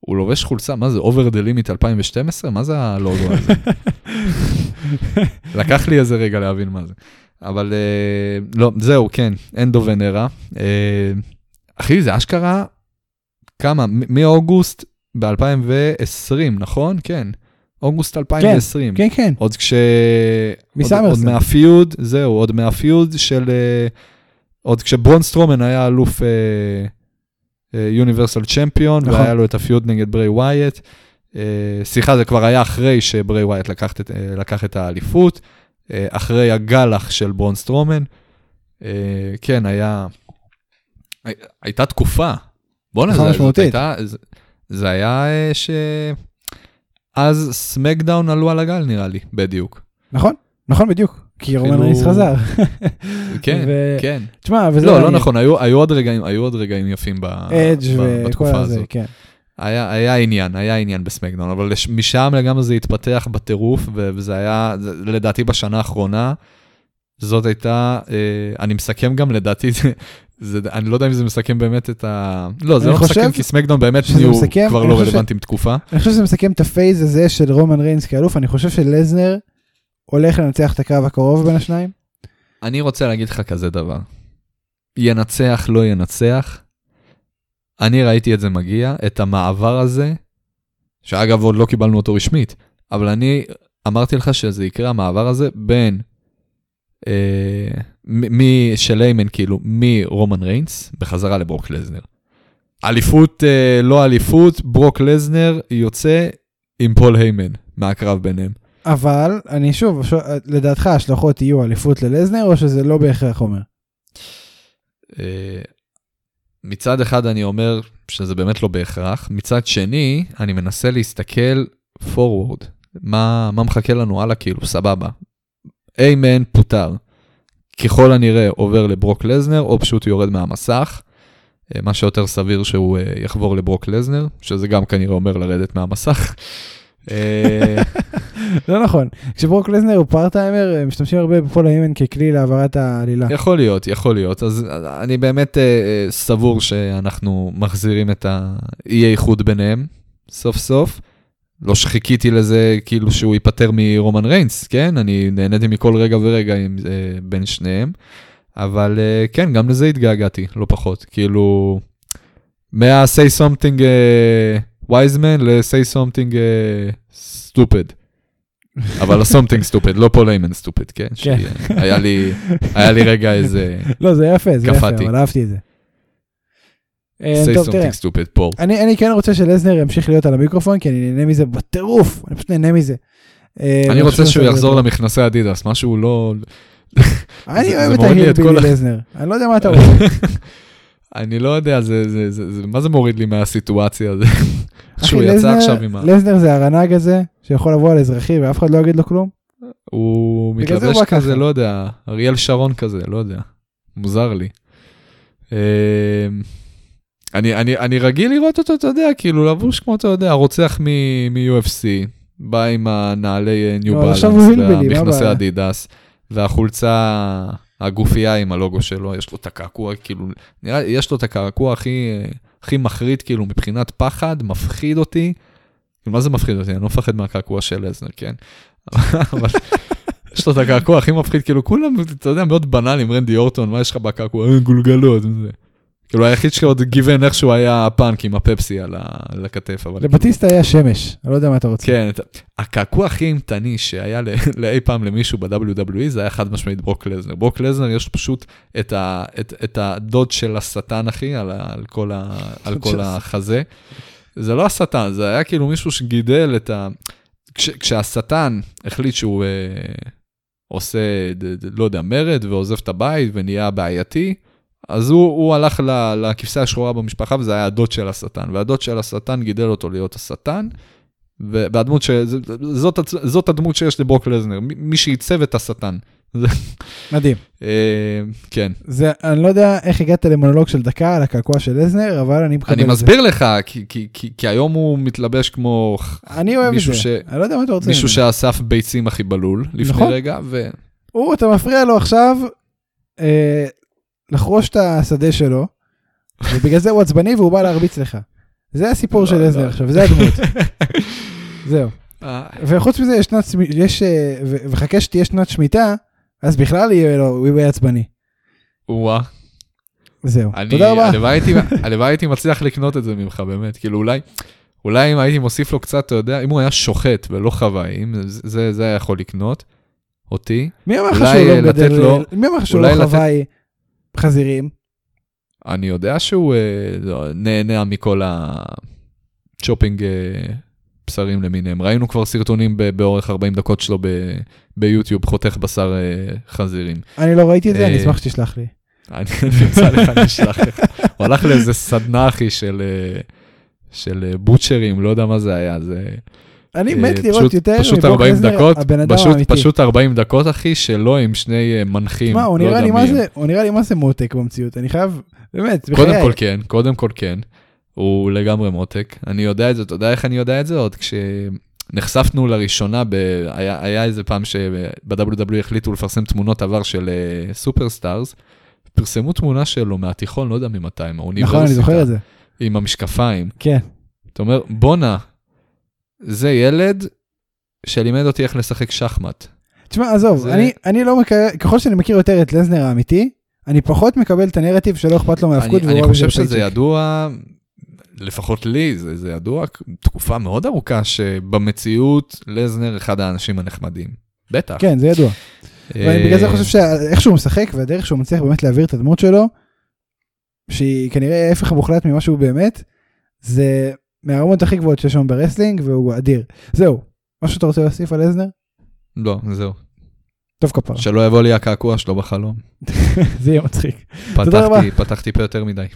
הוא לובש חולצה, מה זה, over the limit 2012? מה זה הלוגו הזה? (laughs) לקח לי איזה רגע להבין מה זה. אבל אה, לא, זהו, כן, end of an era. אה, אחי, זה אשכרה, כמה? מאוגוסט ב-2020, נכון? כן. אוגוסט 2020. כן, כן. עוד כש... מסמרסלאם. עוד, עוד מה feud, זהו, עוד מה feud של... אה, עוד כשברון סטרומן היה אלוף Universal Champion, נכון. והיה לו את ה feud נגד ברי ווייט. אה, סליחה, זה כבר היה אחרי שברי ווייט לקח את, אה, לקח את האליפות, אה, אחרי הגלח של ברון סטרומן. אה, כן, היה... הי- הייתה תקופה. בואנה, זה. הייתה, זה, היה אה, ש... אז סמקדאון עלו על הגל נראה לי, בדיוק. נכון, נכון בדיוק. כי רומן אפילו- ריינס חזר. כן, כן. תשמע, וזה לא, לא. נכון, היו עוד רגעים, יפים בתקופה הזאת. היה, היה עניין, היה עניין בסמקדאון, אבל משם לגמרי זה התפתח בטירוף, וזה היה, לדעתי בשנה האחרונה, זאת הייתה, אה, אני מסכם גם לדעתי, זה, (laughs) זה, אני לא יודע אם זה מסכם באמת את ה... לא, זה לא חושב מסכם, כי סמקדאון באמת נהיו מסכם, כבר לא חושב ש- רלוונטיים תקופה. אני חושב שזה מסכם את ה phase הזה של רומן ריינס כאלוף, אני חושב שלזנר הולך לנצח את הקרב הקרוב בין השניים. אני רוצה להגיד לך כזה דבר, ינצח, לא ינצח, אני ראיתי את זה מגיע, את המעבר הזה, שאגב עוד לא קיבלנו אותו רשמית, אבל אני אמרתי לך שזה יקרה, המעבר הזה בין, אה, של איימן כאילו, מרומן ריינס בחזרה לברוק לזנר. אליפות, אה, לא אליפות, ברוק לזנר יוצא עם פול היימן מהקרב ביניהם. אבל אני שוב, ש... לדעתך ההשלכות יהיו אליפות ללזנר או שזה לא בהכרח אומר? אה, מצד אחד אני אומר שזה באמת לא בהכרח, מצד שני אני מנסה להסתכל forward, מה, מה מחכה לנו הלאה כאילו, סבבה. איימן פוטר, ככל הנראה עובר לברוק לזנר או פשוט יורד מהמסך, אה, מה שיותר סביר שהוא אה, יחבור לברוק לזנר, שזה גם כנראה אומר לרדת מהמסך. אה, (laughs) לא נכון, כשברוק לזנר הוא פארטיימר, הם משתמשים הרבה בפול היימן ככלי להעברת העלילה. יכול להיות, יכול להיות. אז אני באמת אה, סבור שאנחנו מחזירים את האי איחוד ביניהם, סוף סוף. לא שחיכיתי לזה כאילו שהוא ייפטר מרומן ריינס, כן? אני נהניתי מכל רגע ורגע עם, אה, בין שניהם. אבל אה, כן, גם לזה התגעגעתי, לא פחות. כאילו, מה-say something אה, wise man ל-say something אה, stupid. אבל ה-something stupid, לא פול איימן stupid, כן? כן. לי, היה לי רגע איזה לא, זה יפה, זה יפה. אבל אהבתי את זה. אה, say something stupid. אני, כן רוצה שלזנר ימשיך להיות על המיקרופון, כי אני נהנה מזה בטירוף, אני פשוט נהנה מזה. אה, אני ואני רוצה שהוא יחזור. למכנסי אדידס, משהו לא... אני אוהב את מוריד לי את ההילבילי כל ה- לזנר, אני לא יודע מה אתה רוצה. (laughs) אני לא יודע, זה, זה, זה, זה, מה זה מוריד לי מהסיטואציה הזו? אחי, שהוא יצא עכשיו עם ה... לזנר זה הרנ"ג הזה, שיכול לבוא על אזרחי ואף אחד לא יגיד לו כלום. הוא מתלבש כזה. לא יודע, אריאל שרון כזה, לא יודע. מוזר לי. אמ, אני, אני, אני רגיל לראות אותו, אתה יודע, כאילו לבוש כמו, אתה יודע, רוצח מ-UFC, בא עם הנעלי ניו לא, בלנס, והמכנסי? אדידס, והחולצה, הגופייה עם הלוגו שלו, יש לו את הקעקוע, כאילו, נראה יש לו את הקעקוע הכי, הכי מחריד, כאילו, מבחינת פחד, מפחיד אותי. מה זה מפחיד אותי? אני לא מפחד מהקעקוע של לזנר, כן? (laughs) אבל יש לו את הקעקוע הכי מפחיד, כאילו, כולם, אתה יודע, מאוד בנאליים, רנדי אורטון, מה יש לך בקעקוע? "אה, גולגלות. כאילו, היחיד שעוד גיוון איכשהו היה הפאנק עם הפפסי על הכתף. לבטיסטה היה שמש, אני לא יודע מה אתה רוצה. כן, הקעקוע הכי אימתני שהיה (laughs) לאי פעם למישהו ב-WWE זה היה חד משמעית ברוק לזנר. ברוק לזנר יש פשוט את, ה, את, את הדוד של השטן אחי על, כל, ה, על כל (laughs) החזה. זה לא השטן, זה היה כאילו מישהו שגידל את ה... כש, כשהשטן החליט שהוא אה, עושה, לא יודע, מרד ועוזב את הבית ונהיה בעייתי, אז הוא, הוא הלך ל- לכבשה השחורה במשפחה וזה היה הדוד של השטן, והדוד של השטן גידל אותו להיות השטן, והדמות ש... זאת, זאת הדמות שיש לברוק לזנר, מי שעיצב את השטן. מדהים. אה, כן, זה, אני לא יודע איך הגעת למונולוג של דקה על הקעקוע של לזנר, אבל אני מקבל אני את זה. מסביר לך, כי, כי, כי, כי היום הוא מתלבש כמו אני אוהב את זה. ש- אני לא יודע מה אתה רוצה. מישהו. שאסף ביצים הכי בלול לפני נכון. רגע, ו... הוא, אתה מפריע לו עכשיו אה, לחרוש את השדה שלו, ובגלל זה הוא עצבני והוא בא להרביץ לך. זה הסיפור לא, של לא. לזנר עכשיו, זה הדמות. (laughs) זהו. אה, וחוץ מזה יש שנת, יש, אה, וחכה שתהיה שנת שמיטה, אז בכלל יהיה לו, הוא יהיה עצבני. וואה. זהו. אני- תודה רבה. הלוואי הייתי- מצליח לקנות את זה ממך, באמת. כאילו, אולי... אולי אם הייתי מוסיף לו קצת, אתה יודע, אם הוא היה שוחט ולא חוואי, אם זה- זה זה היה יכול לקנות אותי, מי אמר לך שהוא אה, לא לתת מגדל, מי אמר לך שהוא לא לתת- חוואי חזירים? אני יודע שהוא אה, לא, נהנה מכל הצ'ופינג אה, בשרים למיניהם. ראינו כבר סרטונים באורך 40 דקות שלו ביוטיוב, חותך בשר אה, חזירים. אני לא ראיתי את זה, אני אה, אשמח שתשלח לי. (laughs) אני אמצא לך, אני אשלח לך. הוא הלך לאיזה סדנה אחי של, אה, של אה, בוטשרים, לא יודע מה זה היה, זה... אני אה, מת לראות יותר פשוט מברוק 40 לסנר, דקות, הבן אדם פשוט, האמיתי. פשוט 40 דקות אחי, שלא עם שני אה, מנחים. תשמע, הוא לא נראה יודע לי מי מה הם. זה, הוא נראה לי מה זה מותק במציאות, אני חייב, באמת, קודם בחיי. כל כן, קודם כל כן. הוא לגמרי מותק. אני יודע את זה, אתה יודע איך אני יודע את זה? עוד כשנחשפנו לראשונה, ב... היה, היה איזה פעם שב-WW החליטו לפרסם תמונות עבר של uh, superstars, פרסמו תמונה שלו מהתיכון, לא יודע ממתי, מהאוניברסיטה. נכון, אני זוכר את זה, עם המשקפיים. כן. אתה אומר, בואנה, זה ילד שלימד אותי איך לשחק שחמט. תשמע, עזוב, זה- אני, אני לא מכיר, ככל שאני מכיר יותר את לזנר האמיתי, אני פחות מקבל את הנרטיב שלא אכפת לו מהאבקות. אני, אני חושב שזה. ידוע, לפחות לי, זה, זה ידוע תקופה מאוד ארוכה שבמציאות לזנר אחד האנשים הנחמדים. בטח. כן, זה ידוע. אה, ואני בגלל זה חושב שאיך שהוא משחק והדרך שהוא מצליח באמת להעביר את הדמות שלו, שהיא כנראה ההפך המוחלט ממה שהוא באמת, זה מהרמות הכי גבוהות שיש שם ב wrestling והוא אדיר. זהו, משהו שאתה רוצה להוסיף על לזנר? לא, זהו. טוב כפרה, שלא יבוא לי הקעקוע שלו בחלום. (laughs) זה יהיה מצחיק. פתחתי, פתחתי פה יותר מדי.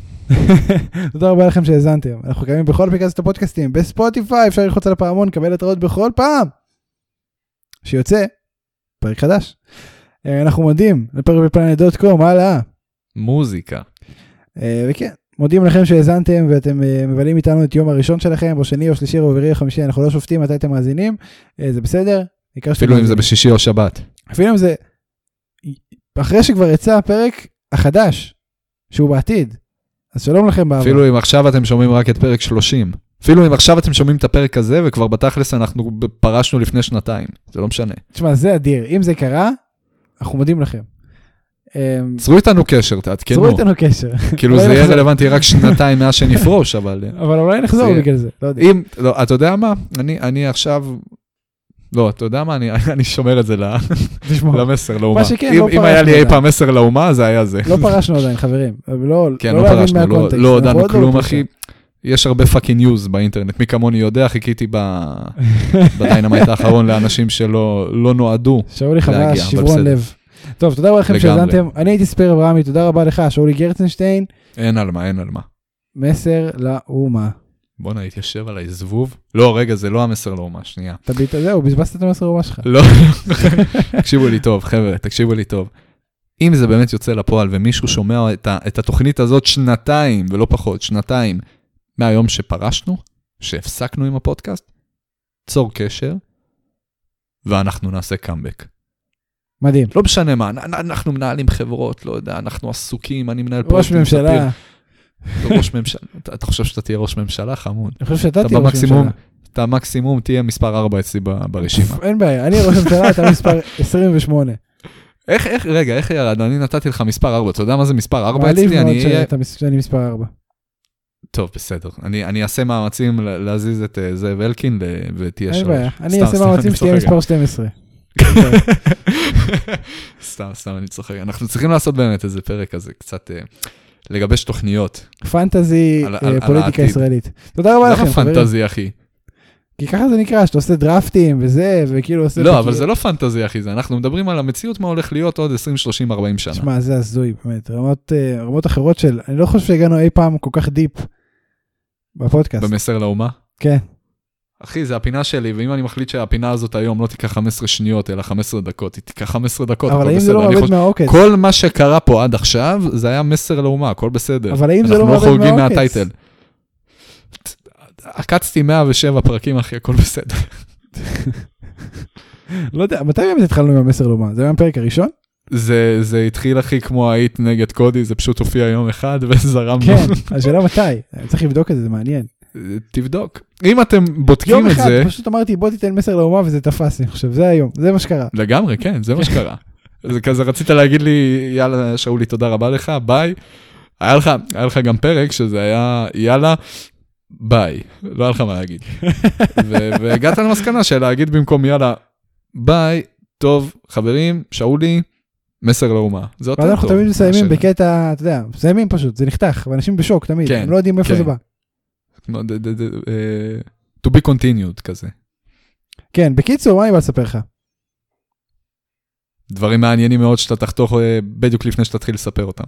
(laughs) תודה רבה לכם שהאזנתם. אנחנו קיימים בכל אפליקציות הפודקאסטים, בספוטיפיי, אפשר ללחוץ על הפעמון, לקבל התראות בכל פעם שיוצא פרק חדש. אה, אנחנו מודים לפרק בפלנט דוט קום, הלאה. מוזיקה. אה, וכן, מודים לכם שהאזנתם ואתם אה, מבלים איתנו את יום הראשון שלכם, או שני או שלישי או רביעי או חמישי, אנחנו לא שופטים מתי אתם מאזינים, אה, זה בסדר. אפילו אם זה. בשישי או שבת. אפילו אם זה, אחרי שכבר יצא הפרק החדש, שהוא בעתיד, אז שלום לכם בעבר. אפילו אם עכשיו אתם שומעים רק את פרק 30. אפילו אם עכשיו אתם שומעים את הפרק הזה וכבר בתכלס אנחנו פרשנו לפני שנתיים. זה לא משנה. תשמע, זה אדיר, אם זה קרה, אנחנו מודים לכם. אה, צרו איתנו קשר, תעדכנו. צרו איתנו קשר, כאילו זה יהיה. רלוונטי רק שנתיים מאז שנפרוש, אבל אה, אבל אולי נחזור בגלל זה, לא יודע. אם, לא, אתה יודע מה? אני, עכשיו, לא, אתה יודע מה? אני, (laughs) שומר את זה למסר לאומה. שכן, אם, לא אם היה לי פרשנו אי. פעם מסר לאומה, זה היה זה. לא פרשנו עדיין, חברים. לא, כן, לא לא להבין פרשנו, לא, מהקונטקסט, לא הודענו כלום. אחי. יש הרבה פאקינג ניוז באינטרנט, מי כמוני יודע, חיכיתי (laughs) בדיינמייט האחרון לאנשים שלא לא נועדו. שאולי להגיע, אבל שברון בסדר. לב. טוב, תודה רבה לכם. שהאזנתם. אני הייתי ספייר אברהמי, תודה רבה לך, שאולי גרצנשטיין. אין על מה, אין על מה. מסר לאומה. בואנה, התיישב עליי זבוב. לא, רגע, זה לא המסר לאומה, שנייה. תביט את זהו, בזבזת את המסר לאומה שלך. לא, (laughs) תקשיבו לי טוב, חבר'ה, תקשיבו לי טוב. אם זה באמת יוצא לפועל ומישהו שומע את, ה, את התוכנית הזאת שנתיים, ולא פחות, שנתיים, מהיום שפרשנו, שהפסקנו עם הפודקאסט, צור קשר, ואנחנו נעשה קאמבק. מדהים. לא משנה מה, אנ- אנחנו מנהלים חברות, לא יודע, אנחנו עסוקים, אני מנהל ראש פרויקטים, ממשלה. ספיר. ראש ממשלה, אתה, אתה חושב שאתה תהיה ראש ממשלה? חמוד. אני חושב שאתה אתה תהיה ראש במקסימום, ממשלה. אתה מקסימום תהיה מספר 4 אצלי ברשימה. אין בעיה, אני ראש ממשלה, אתה מספר (laughs) 28. איך, איך, רגע, איך ירד? אני נתתי לך מספר 4, אתה יודע מה זה מספר 4 מעליב אצלי? מאוד. שאתה מס- שאני מספר 4. טוב, בסדר. אני, אני אעשה מאמצים להזיז את זאב אלקין ותהיה אין שלוש. בעיה, אני אעשה מאמצים שתהיה. מספר 12. (laughs) סתם, סתם, אני צוחק. אנחנו צריכים לעשות באמת איזה פרק כזה, קצת אה, לגבש תוכניות. פנטזי, אה, פוליטיקה. ישראלית. תודה רבה למה לכם, חברים. פנטזי, אחי? כי ככה זה נקרא, שאתה עושה דרפטים וזה, וכאילו עושה... לא, אבל זה לא פנטזי, אחי, זה אנחנו מדברים על המציאות, מה הולך להיות עוד 20, 30, 40 שנה. שמע, זה הזוי, באמת. רמות, אה, רמות אחרות של... אני לא חושב שהגענו אי פעם כל כך דיפ בפודקאסט. במסר לאומה. כן. אחי, זה הפינה שלי, ואם אני מחליט שהפינה הזאת היום לא תיקח 15 שניות, אלא 15 דקות, היא תיקח 15 דקות, אבל האם זה. לא מאבד מהעוקץ? כל מה שקרה פה עד עכשיו, זה היה מסר לאומה, הכל בסדר. אבל האם זה לא אנחנו לא חורגים מהעוקץ? מהטייטל. עקצתי 107 פרקים, אחי, הכל בסדר. לא יודע, מתי באמת התחלנו עם המסר לאומה? זה היה הפרק הראשון? זה, זה התחיל, אחי, כמו האיט נגד קודי, זה פשוט הופיע יום אחד (laughs) וזרמנו. כן, השאלה מתי. צריך לבדוק את זה, זה מעניין. תבדוק. אם אתם בודקים יום את אחד זה, פשוט אמרתי בוא תיתן מסר לאומה וזה תפס, אני חושב, זה היום, זה מה שקרה. לגמרי, כן, זה מה שקרה. (laughs) זה כזה, רצית להגיד לי, יאללה, שאולי, תודה רבה לך, ביי. היה לך, היה לך גם פרק שזה היה, יאללה, ביי. לא היה לך מה להגיד. (laughs) ו- והגעת למסקנה של להגיד במקום יאללה, ביי, טוב, חברים, שאולי, מסר לאומה. זה יותר טוב. אנחנו תמיד מסיימים בקטע, אתה יודע, מסיימים פשוט, זה נחתך, ואנשים בשוק תמיד, כן, הם לא יודעים מאיפה כן. זה בא. ד- ד- אה, to be continued כזה. כן, בקיצור, מה אני בא לספר לך? דברים מעניינים מאוד שאתה תחתוך אה, בדיוק לפני שתתחיל לספר אותם.